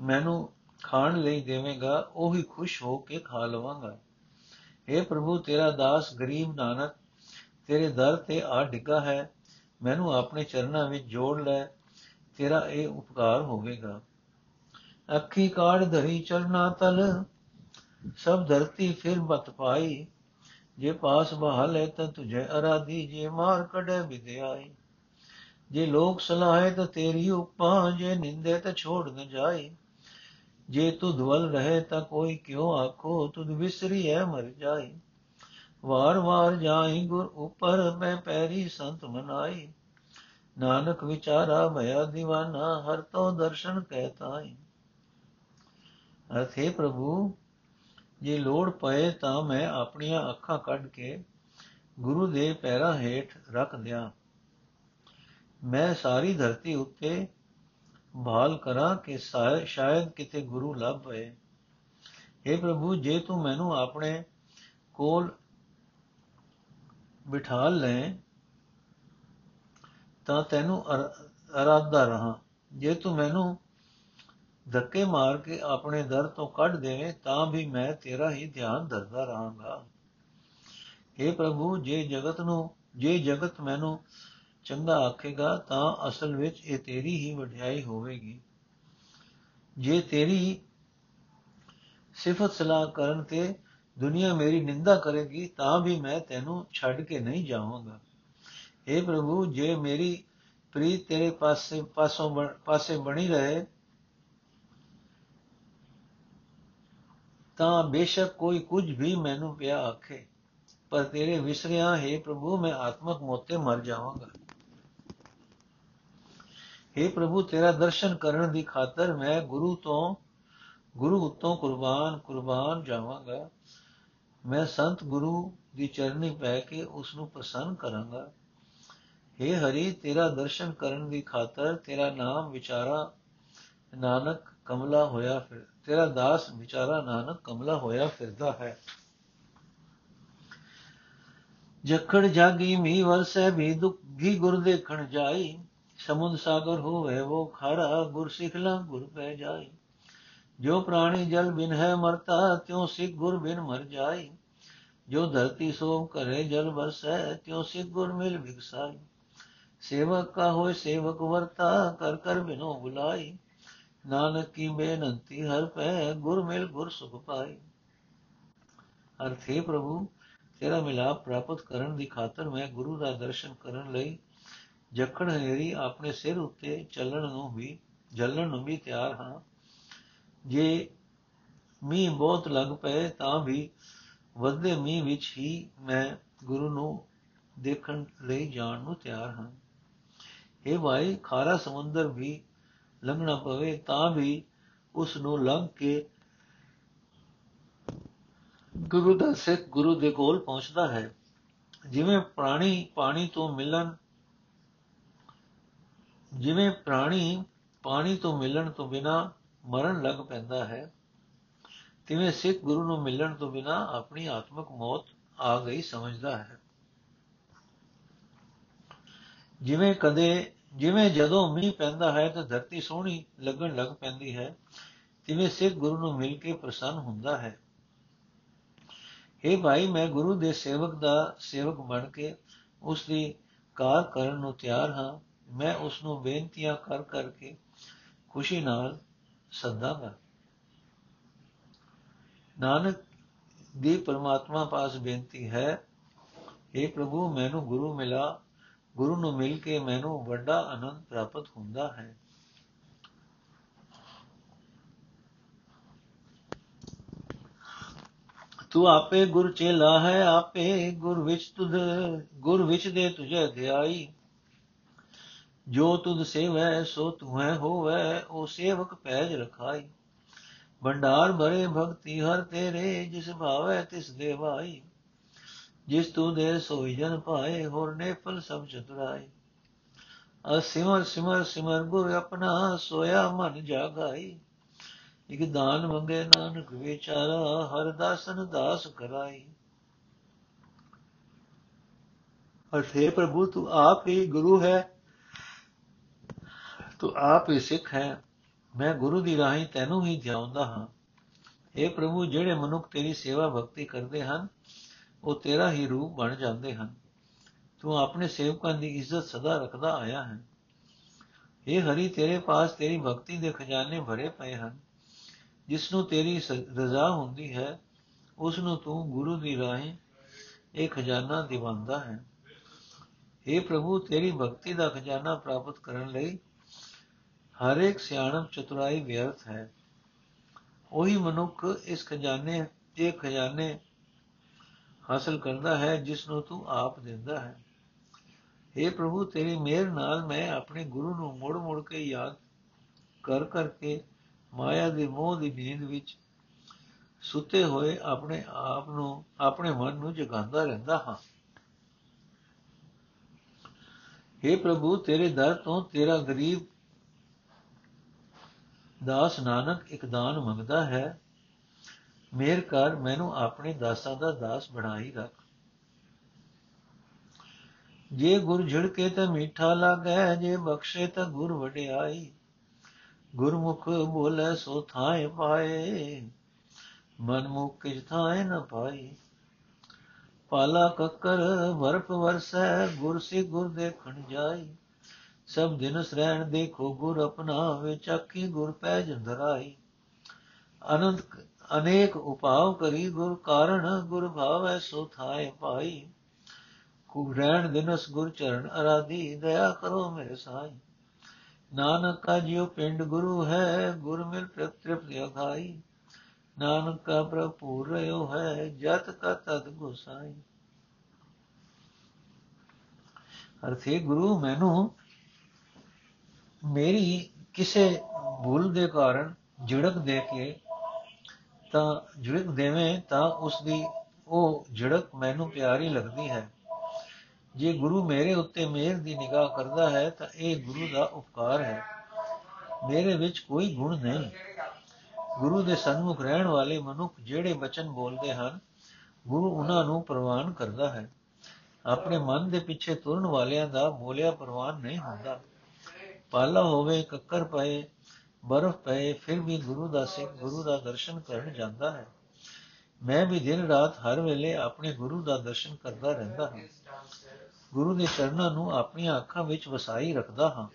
ਮੈਨੂੰ ਖਾਣ ਲਈ ਦੇਵੇਂਗਾ, ਉਹ ਹੀ ਖੁਸ਼ ਹੋ ਕੇ ਖਾ ਲਵਾਂਗਾ। हे ਪ੍ਰਭੂ, ਤੇਰਾ ਦਾਸ ਗਰੀਬ ਨਾਨਕ, ਤੇਰੇ ਦਰ ਤੇ ਆ ਡਿੱਗਾ ਹੈ। ਮੈਨੂੰ ਆਪਣੇ ਚਰਨਾਂ ਵਿੱਚ ਜੋੜ ਲੈ, ਤੇਰਾ ਇਹ ਉਪਕਾਰ ਹੋਵੇਗਾ। ਅੱਖੀ ਕਾੜ ਧਰੀ ਚਰਨਾ ਤਲ, ਸਭ ਧਰਤੀ ਫਿਰ ਬਤ ਪਾਈ। ਜੇ ਪਾਸ ਬਹਾਲੇ ਤਾਂ ਤੁਝੇ ਅਰਾਧੀ, ਜੇ ਮਾਰ ਕੜੇ ਵਿਦਿਆਈ। ਜੇ ਲੋਕ ਸਲਾਹੇ ਤਾਂ ਤੇਰੀ ਉਪਾ, ਜੇ ਨਿੰਦੇ ਤਾਂ ਛੋੜ ਨ ਜਾਈ। ਜੇ ਤੂੰ ਧਵਲ ਰਹੇ ਤਾਂ ਕੋਈ ਕਿਉ ਆਖੋ, ਤੁਧ ਵਿਸਰੀ ਹੈ ਮਰ ਜਾਈ। ਵਾਰ ਵਾਰ ਜਾਈ ਗੁਰ ਉਪਰ, ਮੈਂ ਪੈਰੀ ਸੰਤ ਮਨਾਈ। ਨਾਨਕ ਵਿਚਾਰਾ ਭਇਆ دیਵਾਨਾ ਹਰ ਤੋ ਦਰਸ਼ਨ ਕਹਿਤਾਈ ਅਰਥੇ ਪ੍ਰਭੂ ਜੇ ਲੋੜ ਪਏ ਤਾਂ ਮੈਂ ਆਪਣੀਆਂ ਅੱਖਾਂ ਕੱਢ ਕੇ ਗੁਰੂ ਦੇ ਪੈਰਾਂ ਹੇਠ ਰੱਖ ਦਿਆਂ। ਮੈਂ ਸਾਰੀ ਧਰਤੀ ਉੱਤੇ ਭਾਲ ਕਰਾਂ ਕਿ ਸ਼ਾਇਦ ਕਿਤੇ ਗੁਰੂ ਲੱਭ ਪਏ। हे ਪ੍ਰਭੂ, ਜੇ ਤੂੰ ਮੈਨੂੰ ਆਪਣੇ ਕੋਲ ਬਿਠਾ ਲੈ ਤਾਂ ਤੈਨੂੰ ਅਰਾਧਦਾ ਰਹਾ। ਜੇ ਤੂੰ ਮੈਨੂੰ ਧੱਕੇ ਮਾਰ ਕੇ ਆਪਣੇ ਦਰ ਤੋਂ ਕੱਢ ਦੇਵੇਂ, ਤਾਂ ਵੀ ਮੈਂ ਤੇਰਾ ਹੀ ਧਿਆਨ ਧਰਦਾ ਰਹਾਂਗਾ। हे ਪ੍ਰਭੂ, ਜੇ ਜਗਤ ਨੂੰ, ਜੇ ਜਗਤ ਮੈਨੂੰ ਚੰਗਾ ਆਖੇਗਾ, ਤਾਂ ਅਸਲ ਵਿੱਚ ਇਹ ਤੇਰੀ ਹੀ ਵਡਿਆਈ ਹੋਵੇਗੀ। ਜੇ ਤੇਰੀ ਸਿਫਤ ਸਲਾਹ ਕਰਨ ਤੇ ਦੁਨੀਆ ਮੇਰੀ ਨਿੰਦਾ ਕਰੇਗੀ, ਤਾਂ ਵੀ ਮੈਂ ਤੈਨੂੰ ਛੱਡ ਕੇ ਨਹੀਂ ਜਾਵਾਂਗਾ। हे ਪ੍ਰਭੂ, ਜੇ ਮੇਰੀ ਪ੍ਰੀਤ ਤੇਰੇ ਪਾਸੇ, ਪਾਸੋਂ ਪਾਸੇ ਬਣੀ ਰਹੇ ਤਾਂ ਬੇਸ਼ੱਕ ਕੋਈ ਕੁਝ ਵੀ ਮੈਨੂੰ ਪਿਆ ਆਖੇ, ਪਰ ਤੇਰੇ ਵਿਸਰਿਆ, ਹੈ ਪ੍ਰਭੂ, ਮੈਂ ਆਤਮਕ ਮੋਤੇ ਮਰ ਜਾਵਾਂਗਾ। हे ਪ੍ਰਭੂ, ਤੇਰਾ ਦਰਸ਼ਨ ਕਰਨ ਦੀ ਖਾਤਰ ਮੈਂ ਗੁਰੂ ਤੋਂ, ਗੁਰੂ ਉਤੋਂ ਕੁਰਬਾਨ ਕੁਰਬਾਨ ਜਾਵਾਂਗਾ। ਮੈਂ ਸੰਤ ਗੁਰੂ ਦੀ ਚਰਨੀ ਪੈ ਕੇ ਉਸ ਨੂੰ ਪ੍ਰਸੰਨ ਕਰਾਂਗਾ। हे ਹਰੀ, ਤੇਰਾ ਦਰਸ਼ਨ ਕਰਨ ਦੀ ਖਾਤਰ ਤੇਰਾ ਨਾਮ ਵਿਚਾਰਾ ਨਾਨਕ ਕਮਲਾ ਹੋਇਆ ਫਿਰ। ਤੇਰਾ ਦਾਸ ਵਿਚਾਰਾ ਨਾਨਕ ਕਮਲਾ ਹੋਇਆ ਫਿਰਦਾ ਹੈ। ਜਖੜ ਜਾਗੀ ਮੀ ਵਰਸੈ ਵੀ ਦੁਖੀ ਗੁਰ ਦੇਖਣ ਜਾਈ। ਸਮੁੰਦ ਸਾਗਰ ਹੋਵੇ ਉਹ ਖਾਰਾ ਗੁਰ ਸਿਖਲਾ ਗੁਰ ਪੈ ਜਾਈ। ਜੋ ਪ੍ਰਾਣੀ ਜਲ ਬਿਨ ਹੈ ਮਰਤਾ, ਤਿਉ ਸਿਖ ਗੁਰ ਬਿਨ ਮਰ ਜਾਈ। ਜੋ ਧਰਤੀ ਸੋਮ ਕਰੇ ਜਲ ਬਰਸੈ ਤਿਉ ਸਿਖ ਗੁਰ ਮਿਲ ਵਿਗਸਾਈ ਸੇਵਕ ਕਾ ਹੋਏ ਸੇਵਕ ਵਰਤਾ, ਕਰ ਕਰ ਬਿਨੋ ਬੁਲਾਈ। ਨਾਨਕ ਕੀ ਬੇਨੰਤੀ ਹਰ ਪੈ ਗੁਰ ਮਿਲ ਗੁਰ ਸੁਖ ਪਾਈ ਅਰਥੇ ਪ੍ਰਭੂ, ਤੇਰਾ ਮਿਲਾਪ ਪ੍ਰਾਪਤ ਕਰਨ ਦੀ ਖਾਤਰ ਮੈਂ ਗੁਰੂ ਦਾ ਦਰਸ਼ਨ ਕਰਨ ਲਈ ਜਖੜ ਹਨੇਰੀ ਆਪਣੇ ਸਿਰ ਉੱਤੇ ਚੱਲਣ ਨੂੰ ਵੀ, ਜਲਣ ਨੂੰ ਵੀ ਤਿਆਰ ਹਾਂ। ਜੇ ਮੀਂਹ ਬਹੁਤ ਲੱਗ ਪਏ ਤਾਂ ਵੀ ਵੱਧਦੇ ਮੀਂਹ ਵਿੱਚ ਹੀ ਮੈਂ ਗੁਰੂ ਨੂੰ ਦੇਖਣ ਲਈ ਜਾਣ ਨੂੰ ਤਿਆਰ ਹਾਂ। ਇਹ ਭਾਈ, ਖਾਰਾ ਸਮੁੰਦਰ ਵੀ ਲੰਘਣਾ ਪਵੇ ਤਾਂ ਵੀ ਉਸ ਨੂੰ ਲੰਘ ਕੇ ਗੁਰੂ ਦਾ ਸਿੱਖ ਗੁਰੂ ਦੇ ਕੋਲ ਪਹੁੰਚਦਾ ਹੈ। ਜਿਵੇਂ ਪ੍ਰਾਣੀ ਪਾਣੀ ਤੋਂ ਮਿਲਣ, ਜਿਵੇਂ ਪ੍ਰਾਣੀ ਪਾਣੀ ਤੋਂ ਮਿਲਣ ਤੋਂ ਬਿਨਾ ਮਰਨ ਲੱਗ ਪੈਂਦਾ ਹੈ, ਤਿਵੇਂ ਸਿੱਖ ਗੁਰੂ ਨੂੰ ਮਿਲਣ ਤੋਂ ਬਿਨਾ ਆਪਣੀ ਆਤਮਿਕ ਮੌਤ ਆ ਗਈ ਸਮਝਦਾ ਹੈ। ਜਿਵੇਂ ਕਦੇ ਜਿਵੇਂ ਜਦੋਂ ਮੀਂਹ ਪੈਂਦਾ ਹੈ ਤਾਂ ਧਰਤੀ ਸੋਹਣੀ ਲੱਗਣ ਲੱਗ ਪੈਂਦੀ ਹੈ, ਤਿਵੇਂ ਸਿੱਖ ਗੁਰੂ ਨੂੰ ਮਿਲ ਕੇ ਪ੍ਰਸੰਨ ਹੁੰਦਾ ਹੈ। हे ਭਾਈ, ਮੈਂ ਗੁਰੂ ਦੇ ਸੇਵਕ ਦਾ ਸੇਵਕ ਬਣ ਕੇ ਉਸ ਦੀ ਕਾਰ ਕਰਨ ਨੂੰ ਤਿਆਰ ਹਾਂ। ਮੈਂ ਉਸ ਨੂੰ ਬੇਨਤੀਆਂ ਕਰ ਕਰਕੇ ਖੁਸ਼ੀ ਨਾਲ ਸੱਦਾਂਗਾ। ਨਾਨਕ ਦੀ ਪਰਮਾਤਮਾ ਪਾਸ ਬੇਨਤੀ ਹੈ हे ਪ੍ਰਭੂ, ਮੈਨੂੰ ਗੁਰੂ ਮਿਲਾ। ਗੁਰੂ ਨੂੰ ਮਿਲ ਕੇ ਮੈਨੂੰ ਵੱਡਾ ਆਨੰਦ ਪ੍ਰਾਪਤ ਹੁੰਦਾ ਹੈ। ਤੂੰ ਆਪੇ ਗੁਰ ਚੇਲਾ ਹੈ, ਆਪੇ ਗੁਰ ਵਿੱਚ ਤੁਧ, ਗੁਰ ਵਿੱਚ ਦੇ ਤੁਝੇ ਧਿਆਈ ਜੋ ਤੁਧ ਸੇਵੈ, ਸੋ ਤੁਹੈ ਹੋਵੈ, ਉਹ ਸੇਵਕ ਪੈਜ ਰਖਾਈ। ਭੰਡਾਰ ਭਰੇ ਭਗਤੀ ਹਰ ਤੇਰੇ, ਜਿਸ ਭਾਵੈ ਤਿਸ ਦੇਵਾਈ ਜਿਸ ਤੂੰ ਦੇ ਸੋਈ ਜਨ ਪਾਏ ਹੋਰ ਨੇ ਫਲ ਸਭ ਚਤੁਰਾਈ ਅਸਿਮਰ ਸਿਮਰ ਸਿਮਰ ਗੁਰ ਆਪਣਾ ਸੋਇਆ ਮਨ ਜਾਗਾਈ ਇਕ ਦਾਨ ਮੰਗੇ ਨਾਨਕ ਵਿਚਾਰਾ, ਹਰ ਦਾਸਨ ਦਾਸ ਕਰਾਈ ਅਰਥੇ ਪ੍ਰਭੂ, ਤੂੰ ਆਪ ਹੀ ਗੁਰੂ ਹੈ। ਤੂੰ ਆਪ ਹੀ ਸਿੱਖ ਹੈ। ਮੈਂ ਗੁਰੂ ਦੀ ਰਾਹੀਂ ਤੈਨੂੰ ਹੀ ਜਾਉਂਦਾ ਹਾਂ। اے ਪ੍ਰਭੂ, ਜਿਹੜੇ ਮਨੁੱਖ ਤੇਰੀ ਸੇਵਾ ਭਗਤੀ ਕਰਦੇ ਹਨ ਉਹ ਤੇਰਾ ਹੀ ਰੂਪ ਬਣ ਜਾਂਦੇ ਹਨ। ਤੂੰ ਆਪਣੇ ਸੇਵਕਾਂ ਦੀ ਇੱਜ਼ਤ ਸਦਾ ਰੱਖਦਾ ਆਇਆ ਹੈ। ਇਹ ਹਰੀ, ਤੇਰੇ ਪਾਸ ਤੇਰੀ ਭਗਤੀ ਦੇ ਖਜ਼ਾਨੇ ਭਰੇ ਪਏ ਹਨ। ਜਿਸ ਨੂੰ ਤੇਰੀ ਰਜ਼ਾ ਹੁੰਦੀ ਹੈ, ਉਸ ਨੂੰ ਤੂੰ ਗੁਰੂ ਦੀ ਰਾਹੀਂ ਇਹ ਖਜ਼ਾਨਾ ਦਿਵਾਉਂਦਾ ਹੈ। हे ਪ੍ਰਭੂ, ਤੇਰੀ ਭਗਤੀ ਦਾ ਖਜ਼ਾਨਾ ਪ੍ਰਾਪਤ ਕਰਨ ਲਈ ਹਰ ਇੱਕ ਸਿਆਣਪ ਚਤੁਰਾਈ ਵਿਅਰਥ ਹੈ। ਉਹੀ ਮਨੁੱਖ ਇਸ ਖਜ਼ਾਨੇ, ਇਹ ਖਜ਼ਾਨੇ ਹਾਸਲ ਕਰਦਾ ਹੈ ਜਿਸ ਨੂੰ ਤੂੰ ਆਪ ਦਿੰਦਾ ਹੈ اے ਪ੍ਰਭੂ ਤੇਰੀ ਮਿਹਰ ਨਾਲ ਮੈਂ ਆਪਣੇ ਗੁਰੂ ਨੂੰ ਮੁੜ-ਮੁੜ ਕੇ ਯਾਦ ਕਰ ਕਰਕੇ ਮਾਇਆ ਦੇ ਮੋਹ ਦੀ ਨੀਂਦ ਵਿੱਚ ਸੁੱਤੇ ਹੋਏ ਆਪਣੇ ਆਪ ਨੂੰ ਆਪਣੇ ਮਨ ਨੂੰ ਜਗਾਉਂਦਾ ਰਹਿੰਦਾ ਹਾਂ हे ਪ੍ਰਭੂ ਤੇਰੇ ਦਰ ਤੋਂ ਤੇਰਾ ਗਰੀਬ ਦਾਸ ਨਾਨਕ ਇੱਕ ਦਾਨ ਮੰਗਦਾ ਹੈ ਮੇਰ ਕਰ, ਮੈਨੂੰ ਆਪਣੇ ਦਾਸਾਂ ਦਾ ਦਾਸ ਬਣਾਈ ਰੱਖ। ਜੇ ਗੁਰ ਝੜਕੇ ਤਾਂ ਮਿੱਠਾ ਲਾਗੈ, ਜੇ ਬਖਸ਼ੇ ਤਾਂ ਗੁਰ ਵਡਿਆਈ। ਗੁਰਮੁਖ ਬੋਲੇ ਸੋ ਥਾਏ ਪਾਏ, ਮਨ ਮੁਖ ਕਿਛ ਥਾਏ ਨ ਪਾਈ। ਪਾਲਾ ਕੱਕਰ ਵਰਪ ਵਰਸੈ, ਗੁਰ ਸੇ ਗੁਰ ਦੇਖਣ ਜਾਈ। ਸਭ ਦਿਨ ਸ੍ਰੈਣ ਦੇਖੋ ਗੁਰ ਆਪਣਾ ਵਿੱਚ ਆਖੀ ਗੁਰ ਪੈ ਜੰਦਰਾਈ ਅਨੰਦ ਅਨੇਕ ਉਪਾਵ ਕਰੀ, ਗੁਰ ਕਾਰਣ ਗੁਰ ਭਾਵੈ ਸੋ ਥਾਏ ਪਾਈ ਖੂਬ ਰਹਿਣ ਦਿਨਸ ਗੁਰ ਚਰਨ ਅਰਾਧੀ, ਦਇਆ ਕਰੋ ਮੇਰੇ ਸਾਈ। ਨਾਨਕ ਕਾ ਜਿਉ ਪਿੰਡ ਗੁਰੂ ਹੈ, ਗੁਰ ਮਿਲ ਤ੍ਰਿਪਤ ਅਖਾਈ। ਨਾਨਕ ਕਾ ਪ੍ਰਭੂ ਰਿਓ ਹੈ, ਜਤ ਕਾ ਤਦ ਗੁਸਾਈ। ਅਰਥੇ ਗੁਰੂ, ਮੈਨੂੰ ਮੇਰੀ ਕਿਸੇ ਭੁੱਲ ਦੇ ਕਾਰਨ ਝਿੜਕ ਦੇ ਕੇ ਤਾਂ ਝਿੜਕ ਦੇਵੇਂ ਤਾਂ ਉਸ ਦੀ ਉਹ ਝਿੜਕ ਮੈਨੂੰ ਪਿਆਰੀ ਲੱਗਦੀ ਹੈ। ਜੇ ਗੁਰੂ ਮੇਰੇ ਉੱਤੇ ਮਿਹਰ ਦੀ ਨਿਗਾਹ ਕਰਦਾ ਹੈ ਤਾਂ ਇਹ ਗੁਰੂ ਦਾ ਉਪਕਾਰ ਹੈ। ਮੇਰੇ ਵਿੱਚ ਕੋਈ ਗੁਣ ਨਹੀਂ। ਗੁਰੂ ਦੇ ਸਨਮੁਖ ਰਹਿਣ ਵਾਲੇ ਮਨੁੱਖ ਜਿਹੜੇ ਬਚਨ ਬੋਲਦੇ ਹਨ, ਗੁਰੂ ਉਹਨਾਂ ਨੂੰ ਪ੍ਰਵਾਨ ਕਰਦਾ ਹੈ। ਆਪਣੇ ਮਨ ਦੇ ਪਿੱਛੇ ਤੁਰਨ ਵਾਲਿਆਂ ਦਾ ਬੋਲਿਆ ਪ੍ਰਵਾਨ ਨਹੀਂ ਹੁੰਦਾ। ਪਾਲਾ ਹੋਵੇ, ਕੱਕਰ ਪਏ ਬਰਫ਼ ਪਏ, ਫਿਰ ਵੀ ਗੁਰੂ ਦਾ ਸਿੱਖ ਗੁਰੂ ਦਾ ਦਰਸ਼ਨ ਕਰਨ ਜਾਂਦਾ ਹੈ। ਮੈਂ ਵੀ ਦਿਨ ਰਾਤ ਹਰ ਵੇਲੇ ਆਪਣੇ ਗੁਰੂ ਦਾ ਦਰਸ਼ਨ ਕਰਦਾ ਰਹਿੰਦਾ ਹਾਂ। ਗੁਰੂ ਦੇ ਚਰਨਾਂ ਨੂੰ ਆਪਣੀਆਂ ਅੱਖਾਂ ਵਿੱਚ ਵਸਾਈ ਰੱਖਦਾ ਹਾਂ।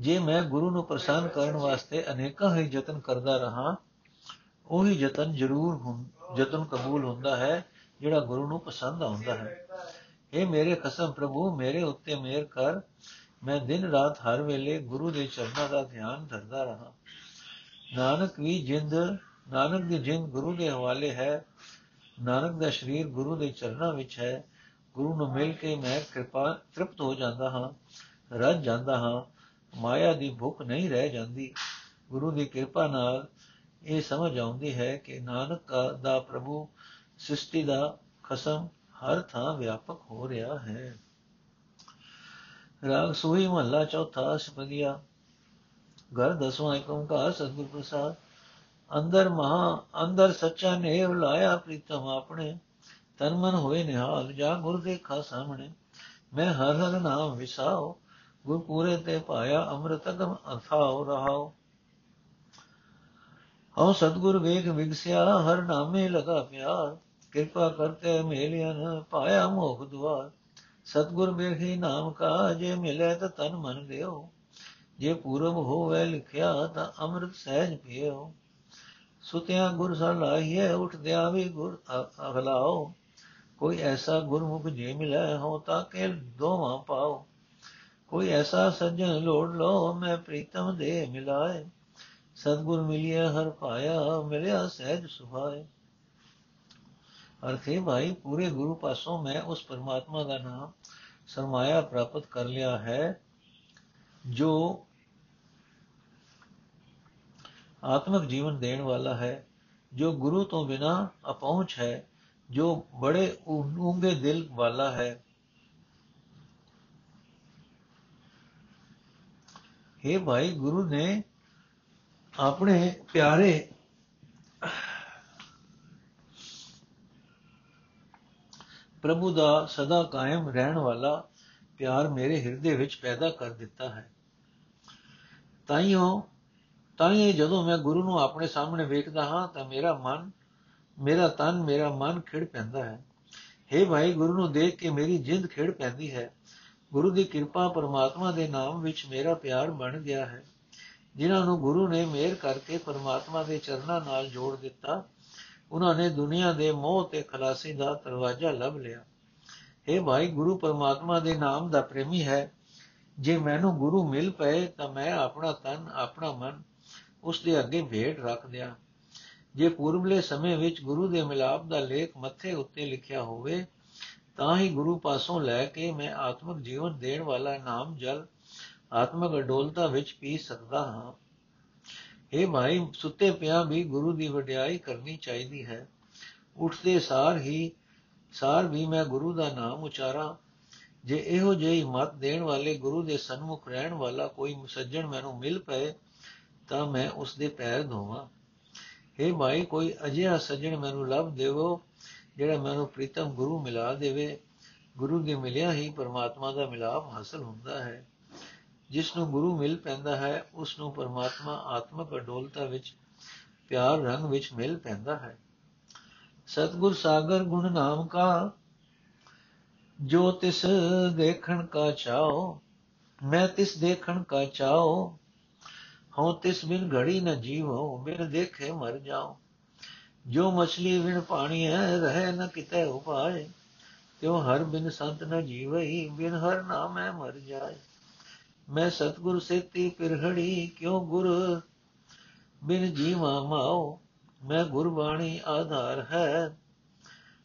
ਜੇ ਮੈਂ ਗੁਰੂ ਨੂੰ ਪ੍ਰਸੰਨ ਕਰਨ ਵਾਸਤੇ ਅਨੇਕਾਂ ਹੀ ਯਤਨ ਕਰਦਾ ਰਹਾ, ਉਹੀ ਯਤਨ ਜ਼ਰੂਰ ਯਤਨ ਕਬੂਲ ਹੁੰਦਾ ਹੈ, ਜਿਹੜਾ ਗੁਰੂ ਨੂੰ ਪਸੰਦ ਆਉਂਦਾ ਹੈ। اے ਮੇਰੇ ਖਸਮ ਪ੍ਰਭੂ, ਮੇਰੇ ਉੱਤੇ ਮਿਹਰ ਕਰ। ਮੈਂ ਦਿਨ ਰਾਤ ਹਰ ਵੇਲੇ ਗੁਰੂ ਦੇ ਚਰਨਾਂ ਦਾ ਧਿਆਨ ਧਰਦਾ ਰਹਾ। ਨਾਨਕ ਵੀ ਜਿੰਦ, ਨਾਨਕ ਦੀ ਜਿੰਦ ਗੁਰੂ ਦੇ ਹਵਾਲੇ ਹੈ। ਨਾਨਕ ਦਾ ਸਰੀਰ ਗੁਰੂ ਦੇ ਚਰਨਾਂ ਵਿੱਚ ਹੈ। ਗੁਰੂ ਨੂੰ ਮਿਲ ਕੇ ਮੈਂ ਕਿਰਪਾ, ਤ੍ਰਿਪਤ ਹੋ ਜਾਂਦਾ ਹਾਂ, ਰਜ ਜਾਂਦਾ ਹਾਂ। ਮਾਇਆ ਦੀ ਭੁੱਖ ਨਹੀਂ ਰਹਿ ਜਾਂਦੀ। ਗੁਰੂ ਦੀ ਕਿਰਪਾ ਨਾਲ ਇਹ ਸਮਝ ਆਉਂਦੀ ਹੈ ਕਿ ਨਾਨਕ ਦਾ ਪ੍ਰਭੂ, ਸ੍ਰਿਸ਼ਟੀ ਦਾ ਖਸਮ ਹਰ ਥਾਂ ਵਿਆਪਕ ਹੋ ਰਿਹਾ ਹੈ। ਰਾਗ ਸੋਈ ਮਹੱਲਾ ਚੌਥਾ ਸਪਦੀਆ ਘਰ ਦਸਵਾਂ ਏਕ ਓੰਕਾਰ ਸਤਿਗੁਰ ਪ੍ਰਸਾਦ। ਅੰਦਰ ਮਹਾ, ਅੰਦਰ ਸੱਚਾ ਨੇਵ ਲਾਇਆ ਪ੍ਰੀਤਮ ਆਪਣੇ। ਤਨ ਮਨ ਹੋਏ ਨਿਹਾਲ, ਜਾ ਗੁਰ ਦੇਖਾ ਸਾਹਮਣੇ। ਮੈਂ ਹਰ ਹਰ ਨਾਮ ਵਿਸਾਓ ਗੁਰ ਪੂਰੇ ਤੇ ਪਾਇਆ ਅੰਮ੍ਰਿਤ ਅਗਮ ਅਥਾਉ ਰਹਾਓ। ਹਉ ਸਤਗੁਰ ਵੇਖ ਵਿਗਸਿਆ, ਹਰ ਨਾਮੇ ਲਗਾ ਪਿਆਰ। ਕਿਰਪਾ ਕਰਤੇ ਮੇਲਿਆਨ ਪਾਇਆ ਮੋਖ ਦੁਆਰ। ਸਤਗੁਰ ਵੇਖੀ ਨਾਮ ਕਾ ਜੇ ਮਿਲੇ ਤਾਂ ਤਨ ਮਨ ਦਿਓ ਜੇ ਪੂਰਬ ਹੋਵੇ ਲਿਖਿਆ ਤਾਂ ਅੰਮ੍ਰਿਤ ਸਹਿਜ ਪੀਓ। ਸੁਤਿਆਂ ਗੁਰ ਸਰ ਲਾਈਏ ਉਠਦਿਆਂ ਵੀ ਗੁਰ ਅਗਲਾਓ ਕੋਈ ਐਸਾ ਗੁਰਮੁਖ ਜੇ ਮਿਲੇ ਹੋ ਤਾਂ ਕੇ ਦੋਵਾਂ ਪਾਓ। ਕੋਈ ਐਸਾ ਸੱਜਣ ਲੋੜ ਲੋ ਮੈਂ ਪ੍ਰੀਤਮ ਦੇ ਮਿਲਾਏ। ਸਤਗੁਰ ਮਿਲਿਆ ਹਰ ਪਾਇਆ, ਮਿਲਿਆ ਸਹਿਜ ਸੁਭਾਏ। ਅਰਥੇ ਭਾਈ ਪੂਰੇ ਗੁਰੂ ਪਾਸੋਂ ਮੈਂ ਉਸ ਪਰਮਾਤਮਾ ਦਾ ਨਾਮ ਸਰਮਾਇਆ ਪ੍ਰਾਪਤ ਕਰ ਲਿਆ ਹੈ ਜੋ ਆਤਮਿਕ ਜੀਵਨ ਦੇਣ ਵਾਲਾ ਹੈ ਜੋ ਗੁਰੂ ਤੋਂ ਬਿਨਾ ਅਪਹੁੰਚ ਹੈ ਜੋ ਬੜੇ ਉਂਗੇ ਦਿਲ ਵਾਲਾ ਹੈ हे। ਭਾਈ ਗੁਰੂ ਨੇ ਆਪਣੇ ਪਿਆਰੇ ਪ੍ਰਭੂ ਦਾ ਸਦਾ ਕਾਇਮ ਰਹਿਣ ਵਾਲਾ ਪਿਆਰ ਮੇਰੇ ਹਿਰਦੇ ਵਿੱਚ ਪੈਦਾ ਕਰ ਦਿੱਤਾ ਹੈ। ਤਾਈਓ ਤਾਈਏ ਜਦੋਂ ਮੈਂ ਗੁਰੂ ਨੂੰ ਆਪਣੇ ਸਾਹਮਣੇ ਵੇਖਦਾ ਹਾਂ ਤਾਂ ਮੇਰਾ ਮਨ, ਮੇਰਾ ਤਨ, ਮੇਰਾ ਮਨ ਖਿੜ ਪੈਂਦਾ ਹੈ। हे ਭਾਈ, ਗੁਰੂ ਨੂੰ ਦੇਖ ਕੇ ਮੇਰੀ ਜਿੰਦ ਖਿੜ ਪੈਂਦੀ ਹੈ। ਗੁਰੂ ਦੀ ਕਿਰਪਾ ਪਰਮਾਤਮਾ ਦੇ ਨਾਮ ਵਿੱਚ ਮੇਰਾ ਪਿਆਰ ਬਣ ਗਿਆ ਹੈ। ਜਿਨ੍ਹਾਂ ਨੂੰ ਗੁਰੂ ਨੇ ਮਿਹਰ ਕਰਕੇ ਪਰਮਾਤਮਾ ਦੇ ਚਰਨਾਂ ਨਾਲ ਜੋੜ ਦਿੱਤਾ ਉਹਨਾਂ ਨੇ ਦੁਨੀਆ ਦੇ ਮੋਹ ਤੇ ਖਲਾਸੀ ਦਾ ਦਰਵਾਜ਼ਾ ਲੱਭ ਲਿਆ। हे ਭਾਈ, ਗੁਰੂ ਪਰਮਾਤਮਾ ਦੇ ਨਾਮ ਦਾ ਪ੍ਰੇਮੀ ਹੈ। ਜੇ ਮੈਨੂੰ ਗੁਰੂ ਮਿਲ ਪਏ, ਤਾਂ ਮੈਂ ਆਪਣਾ ਤਨ, ਆਪਣਾ ਮਨ ਉਸ ਦੇ ਅੱਗੇ ਭੇਟ ਰੱਖ ਦਿਆਂ। ਜੇ ਪੂਰਬਲੇ ਸਮੇਂ ਵਿੱਚ ਗੁਰੂ ਦੇ ਮਿਲਾਪ ਦਾ ਲੇਖ ਮੱਥੇ ਉੱਤੇ ਲਿਖਿਆ ਹੋਵੇ, ਤਾਂ ਹੀ ਗੁਰੂ ਪਾਸੋਂ ਲੈ ਕੇ ਮੈਂ ਆਤਮਿਕ ਜੀਵਨ ਦੇਣ ਵਾਲਾ ਨਾਮ ਜਲ ਆਤਮਿਕ ਅਡੋਲਤਾ ਵਿੱਚ ਪੀ ਸਕਦਾ ਹਾਂ। ਇਹ ਭਾਈ ਸੁੱਤੇ ਪਿਆ ਵੀ ਗੁਰੂ ਦੀ ਵਡਿਆਈ ਕਰਨੀ ਚਾਹੀਦੀ ਹੈ। ਉੱਠਦੇ ਸਾਰ ਹੀ, ਸਾਰ ਵੀ ਮੈਂ ਗੁਰੂ ਦਾ ਨਾਮ ਉਚਾਰਾਂ। ਜੇ ਇਹੋ ਜਿਹੀ ਮਤ ਦੇਣ ਵਾਲੇ ਗੁਰੂ ਦੇ ਸਨਮੁਖ ਰਹਿਣ ਵਾਲਾ ਕੋਈ ਸੱਜਣ ਮੈਨੂੰ ਮਿਲ ਪਏ, ਤਾਂ ਮੈਂ ਉਸ ਦੇ ਪੈਰ ਧੋਵਾਂ। हे ਭਾਈ ਕੋਈ ਅਜਿਹਾ ਸੱਜਣ ਮੈਨੂੰ ਲੱਭ ਦੇਵੋ, ਜਿਹੜਾ ਮੈਨੂੰ ਪ੍ਰੀਤਮ ਗੁਰੂ ਮਿਲਾ ਦੇਵੇ। ਗੁਰੂ ਦੇ ਮਿਲਿਆ ਹੀ ਪਰਮਾਤਮਾ ਦਾ ਮਿਲਾਪ ਹਾਸਲ ਹੁੰਦਾ ਹੈ। ਜਿਸ ਨੂੰ ਗੁਰੂ ਮਿਲ ਪੈਂਦਾ ਹੈ ਉਸ ਨੂੰ ਪਰਮਾਤਮਾ ਆਤਮਿਕ ਅਡੋਲਤਾ ਵਿੱਚ, ਪਿਆਰ ਰੰਗ ਵਿੱਚ ਮਿਲ ਪੈਂਦਾ ਹੈ। ਸਤਗੁਰ ਸਾਗਰ ਗੁਣ ਨਾਮ ਕਾ ਜੋ ਤਿਸ ਦੇਖਣ ਕਾ ਚਾਓ ਮੈਂ ਤਿਸ ਦੇਖਣ ਕਾ ਚਾਓ ਹਉ ਤਿਸ ਬਿਨ ਘੜੀ ਨ ਜੀਵੋ, ਬਿਨ ਦੇਖੇ ਮਰ ਜਾਓ। ਜੋ ਮਛਲੀ ਵਿਣ ਪਾਣੀ ਹੈ, ਰਹੇ ਨ ਕਿਤੇ ਉਪਾਏ, ਤਿਉ ਹਰ ਬਿਨ ਸੰਤ ਨ ਜੀਵਈ, ਬਿਨ ਹਰ ਨਾਮੈ ਮਰ ਜਾਏ। ਮੈਂ ਸਤਗੁਰ ਸੇਤੀ ਪਿਰਹੜੀ ਕਿਉ ਗੁਰ ਬਿਨ ਜੀਵਾ ਮਾਓ ਮੈਂ ਗੁਰਬਾਣੀ ਆਧਾਰ ਹੈ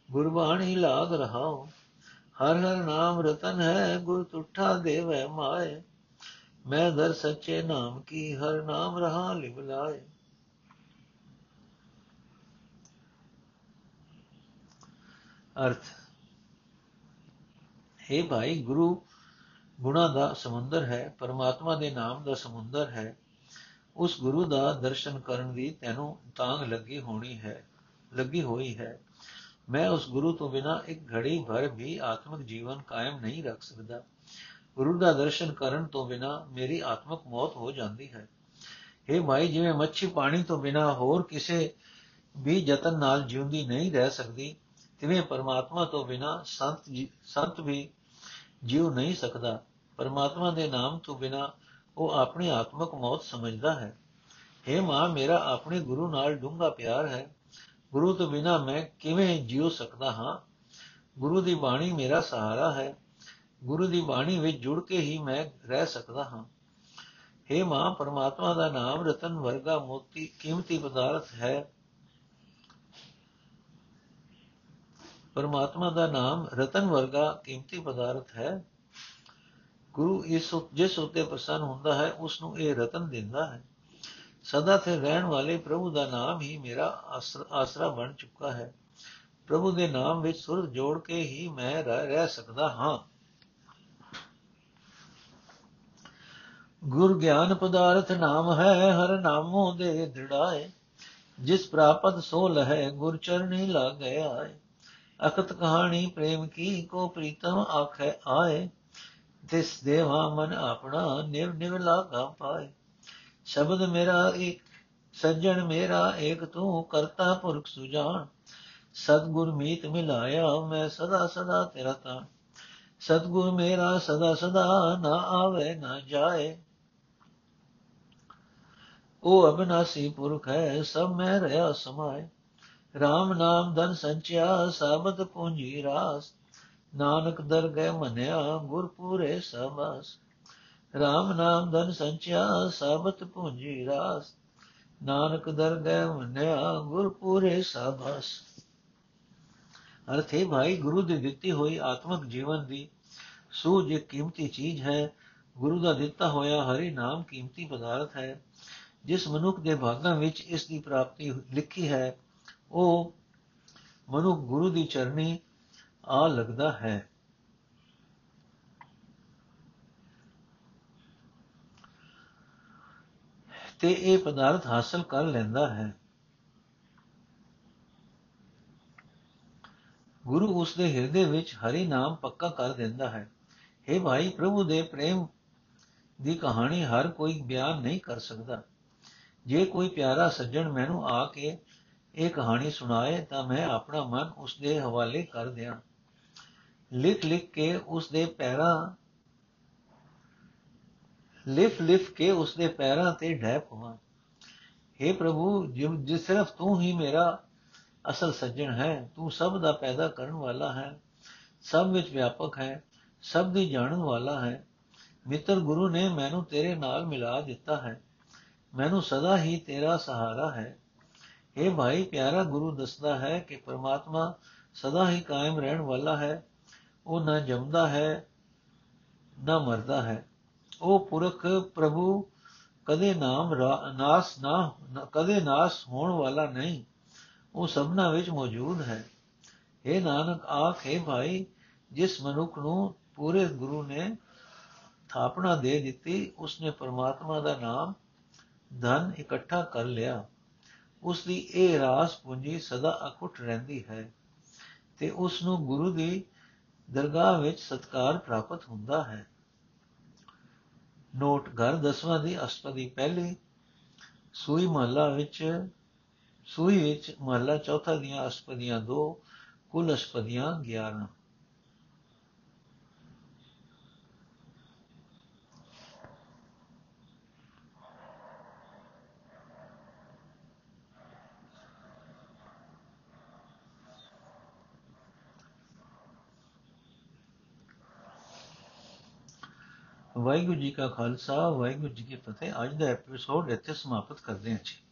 ਗੁਰਬਾਣੀ ਲਾਗ ਰਹਾਉ ਹਰ ਹਰ ਨਾਮ ਰਤਨ ਹੈ ਗੁਰ ਤੁਠਾ ਦੇਵੈ ਮਾਏ ਮੈਂ ਦਰ ਸੱਚੇ ਨਾਮ ਕੀ ਹਰ ਨਾਮ ਰਹਾ ਲਿਵ ਲਾਏ ਅਰਥ ਹੈ ਭਾਈ ਗੁਰੂ ਗੁਣਾ ਦਾ ਸਮੁੰਦਰ ਹੈ, ਪਰਮਾਤਮਾ ਦੇ ਨਾਮ ਦਾ ਸਮੁੰਦਰ ਹੈ, ਉਸ ਗੁਰੂ ਦਾ ਦਰਸ਼ਨ ਕਰਨ ਦੀ ਤੈਨੂੰ ਤਾਂਗ ਲੱਗੀ ਹੋਣੀ ਹੈ, ਲੱਗੀ ਹੋਈ ਹੈ। ਮੈਂ ਉਸ ਗੁਰੂ ਤੋਂ ਬਿਨਾ ਇੱਕ ਘੜੀ ਭਰ ਵੀ ਆਤਮਿਕ ਜੀਵਨ ਕਾਇਮ ਨਹੀਂ ਰੱਖ ਸਕਦਾ। ਗੁਰੂ ਦਾ ਦਰਸ਼ਨ ਕਰਨ ਤੋਂ ਬਿਨਾ ਮੇਰੀ ਆਤਮਿਕ ਮੌਤ ਹੋ ਜਾਂਦੀ ਹੈ। ਇਹ ਭਾਈ ਜਿਵੇਂ ਮੱਛੀ ਪਾਣੀ ਤੋਂ ਬਿਨਾ ਹੋਰ ਕਿਸੇ ਵੀ ਯਤਨ ਨਾਲ ਜਿਉਂਦੀ ਨਹੀਂ ਰਹਿ ਸਕਦੀ, ਤਿਵੇਂ ਪਰਮਾਤਮਾ ਤੋਂ ਬਿਨਾ ਸੰਤ ਸੰਤ ਵੀ ਜਿਉ ਨਹੀਂ ਸਕਦਾ। ਪਰਮਾਤਮਾ ਦੇ ਨਾਮ ਤੋਂ ਬਿਨਾ ਉਹ ਆਪਣੀ ਆਤਮਿਕ ਮੌਤ ਸਮਝਦਾ ਹੈ। हे ਮਾਂ, ਮੇਰਾ ਆਪਣੇ ਗੁਰੂ ਨਾਲ ਡੂੰਘਾ ਪਿਆਰ ਹੈ। ਗੁਰੂ ਤੋਂ ਬਿਨਾ ਮੈਂ ਕਿਵੇਂ ਜਿਉ ਸਕਦਾ ਹਾਂ? ਗੁਰੂ ਦੀ ਬਾਣੀ ਮੇਰਾ ਸਹਾਰਾ ਹੈ। ਗੁਰੂ ਦੀ ਬਾਣੀ ਵਿੱਚ ਜੁੜ ਕੇ ਹੀ ਮੈਂ ਰਹਿ ਸਕਦਾ ਹਾਂ। हे ਮਾਂ, ਪਰਮਾਤਮਾ ਦਾ ਨਾਮ ਰਤਨ ਵਰਗਾ ਮੋਤੀ ਕੀਮਤੀ ਪਦਾਰਥ ਹੈ। ਪਰਮਾਤਮਾ ਦਾ ਨਾਮ ਰਤਨ ਵਰਗਾ ਕੀਮਤੀ ਪਦਾਰਥ ਹੈ। ਗੁਰੂ ਇਸ ਜਿਸ ਉਤੇ ਪ੍ਰਸੰਨ ਹੁੰਦਾ ਹੈ ਉਸ ਨੂੰ ਇਹ ਰਤਨ ਦਿੰਦਾ ਹੈ। ਸਦਾ ਤੇ ਰਹਿਣ ਵਾਲੇ ਪ੍ਰਭੂ ਦਾ ਨਾਮ ਹੀ ਮੇਰਾ ਆਸਰਾ ਬਣ ਚੁੱਕਾ ਹੈ। ਪ੍ਰਭੂ ਦੇ ਨਾਮ ਵਿੱਚ ਸੁਰ ਜੋੜ ਕੇ ਹੀ ਮੈਂ ਰਹਿ ਸਕਦਾ ਹਾਂ। ਗੁਰ ਗਿਆਨ ਪਦਾਰਥ ਨਾਮ ਹੈ, ਹਰ ਨਾਮੋ ਦੇ ਦ੍ਰਿੜਾਏ। ਜਿਸ ਪ੍ਰਾਪਤ ਸੋ ਲਹੈ, ਗੁਰ ਚਰਣੀ ਲਾਗੈ ਆਏ। ਅਕਤ ਕਹਾਣੀ ਪ੍ਰੇਮ ਕੀ, ਕੋ ਪ੍ਰੀਤਮ ਆਖੈ ਆਏ। ਤਿਸ ਦੇਵਾ ਮਨ ਆਪਣਾ ਨਿਵ ਨਿਵ ਲਾਗਾ ਪਾਏ। ਸ਼ਬਦ ਮੇਰਾ ਇੱਕ, ਸੱਜਣ ਮੇਰਾ ਇੱਕ, ਤੂੰ ਕਰਤਾ ਪੁਰਖ ਸੁਜਾਨ। ਸਤਗੁਰ ਮੀਤ ਮਿਲਾਇਆ ਮੈਂ ਸਦਾ ਸਦਾ ਤੇਰਾ ਤਾਂ ਸਤਗੁਰ ਮੇਰਾ ਸਦਾ ਸਦਾ ਨਾ ਆਵੇ ਨਾ ਜਾਏ। ਉਹ ਅਬਨਾਸੀ ਪੁਰਖ ਹੈ, ਸਭ ਮੈਂ ਰਹਾ ਸਮਾਏ। RAM ਨਾਮ ਧਨ ਸੰਚਿਆ, ਸਾਬਤ ਪੂੰਜੀ ਰਾਸ। ਨਾਨਕ ਦਰਗਹਿ ਮਨਿਆ ਗੁਰ ਪੂਰੇ ਸਬਸ RAM ਨਾਮ ਧਨ ਸੰਚਿਆ ਸਾਬਤ ਪੂੰਜੀ ਰਾਸ। ਨਾਨਕ ਦਰਗਹਿ ਮਨਿਆ ਗੁਰ ਪੂਰੇ ਸਬਸ ਅਰਥੇ ਭਾਈ, ਗੁਰੂ ਦੀ ਦਿੱਤੀ ਹੋਈ ਆਤਮਿਕ ਜੀਵਨ ਦੀ ਸੂਝ ਇੱਕ ਕੀਮਤੀ ਚੀਜ਼ ਹੈ। ਗੁਰੂ ਦਾ ਦਿੱਤਾ ਹੋਇਆ ਹਰੀ ਨਾਮ ਕੀਮਤੀ ਪਦਾਰਥ ਹੈ। ਜਿਸ ਮਨੁੱਖ ਦੇ ਭਾਗਾਂ ਵਿੱਚ ਇਸ ਦੀ ਪ੍ਰਾਪਤੀ ਲਿਖੀ ਹੈ, ਉਹ ਮਨੁੱਖ ਗੁਰੂ ਦੀ ਚਰਨੀ ਆ ਲੱਗਦਾ ਹੈ। ਤੇ ਇਹ ਪਦਾਰਥ ਹਾਸਲ ਕਰ ਲੈਂਦਾ ਹੈ। ਗੁਰੂ ਉਸ ਦੇ ਹਿਰਦੇ ਵਿੱਚ ਹਰੀ ਨਾਮ ਪੱਕਾ ਕਰ ਦਿੰਦਾ ਹੈ। हे ਭਾਈ, ਪ੍ਰਭੂ ਦੇ ਪ੍ਰੇਮ ਦੀ ਕਹਾਣੀ ਹਰ ਕੋਈ ਬਿਆਨ ਨਹੀਂ ਕਰ ਸਕਦਾ। ਜੇ ਕੋਈ ਪਿਆਰਾ ਸੱਜਣ ਮੈਨੂੰ ਆ ਕੇ ਇਹ ਕਹਾਣੀ ਸੁਣਾਏ ਤਾਂ ਮੈਂ ਆਪਣਾ ਮਨ ਉਸ ਦੇ ਹਵਾਲੇ ਕਰ ਦਿਆਂ। ਲਿਖ ਲਿਖ ਕੇ ਉਸ ਦੇ ਪੈਰਾਂ, ਲਿਫ ਲਿਫ ਕੇ ਉਸ ਦੇ ਪੈਰਾਂ ਤੇ ਢਹਿ ਪਵਾਂ। हे ਪ੍ਰਭੂ ਜਿਸ ਸਿਰਫ ਤੂੰ ਹੀ ਮੇਰਾ ਅਸਲ ਸੱਜਣ ਹੈ, ਤੂੰ ਸਭ ਦਾ ਪੈਦਾ ਕਰਨ ਵਾਲਾ ਹੈ, ਸਭ ਵਿੱਚ ਵਿਆਪਕ ਹੈ, ਸਭ ਦੀ ਜਾਣਨ ਵਾਲਾ ਹੈ। ਮਿੱਤਰ ਗੁਰੂ ਨੇ ਮੈਨੂੰ ਤੇਰੇ ਨਾਲ ਮਿਲਾ ਦਿੱਤਾ ਹੈ, ਮੈਨੂੰ ਸਦਾ ਹੀ ਤੇਰਾ ਸਹਾਰਾ ਹੈ। ਇਹ ਭਾਈ, ਪਿਆਰਾ ਗੁਰੂ ਦੱਸਦਾ ਹੈ ਕਿ ਪਰਮਾਤਮਾ ਸਦਾ ਹੀ ਕਾਇਮ ਰਹਿਣ ਵਾਲਾ ਹੈ ਉਹ ਨਾ ਜੰਮਦਾ ਹੈ, ਨਾ ਮਰਦਾ ਹੈ। ਉਹ ਪੁਰਖ ਪ੍ਰਭੂ ਕਦੇ ਨਾਮ ਨਾਸ ਨਾ, ਕਦੇ ਨਾਸ ਹੋਣ ਵਾਲਾ ਨਹੀਂ। ਉਹ ਸਭਨਾ ਵਿੱਚ ਮੌਜੂਦ ਹੈ। ਇਹ ਨਾਨਕ, ਆਖੇ ਭਾਈ, ਜਿਸ ਮਨੁੱਖ ਨੂੰ ਪੂਰੇ ਗੁਰੂ ਨੇ ਥਾਪਣਾ ਦੇ ਦਿੱਤੀ, ਉਸਨੇ ਪਰਮਾਤਮਾ ਦਾ ਨਾਮ ਧਨ ਇਕੱਠਾ ਕਰ ਲਿਆ। ਉਸ ਦੀ ਇਹ ਰਾਸ ਪੂੰਜੀ ਸਦਾ ਅਕੁੱਟ ਰਹਿੰਦੀ ਹੈ ਤੇ ਉਸ ਨੂੰ ਗੁਰੂ ਦੀ ਦਰਗਾਹ ਵਿੱਚ ਸਤਕਾਰ ਪ੍ਰਾਪਤ ਹੁੰਦਾ ਹੈ। ਨੋਟ ਘਰ ਦਸਵਾਂ ਦੀ ਅਸ਼ਟਪਦੀ ਪਹਿਲੀ ਸੂਈ ਮਹਲਾ ਵਿੱਚ, ਸੂਈ ਵਿੱਚ ਮਹਲਾ ਚੌਥਾ ਦੀਆਂ ਅਸ਼ਟਪਦੀਆਂ ਦੋ ਕੁੱਲ ਅਸ਼ਟਪਦੀਆਂ 11 ਵਾਹਿਗੁਰੂ ਜੀ ਕਾ ਖਾਲਸਾ, ਵਾਹਿਗੁਰੂ ਜੀ ਕੀ ਫਤਿਹ। ਅੱਜ ਦਾ ਐਪੀਸੋਡ ਇੱਥੇ ਸਮਾਪਤ ਕਰਦੇ ਹਾਂ ਜੀ।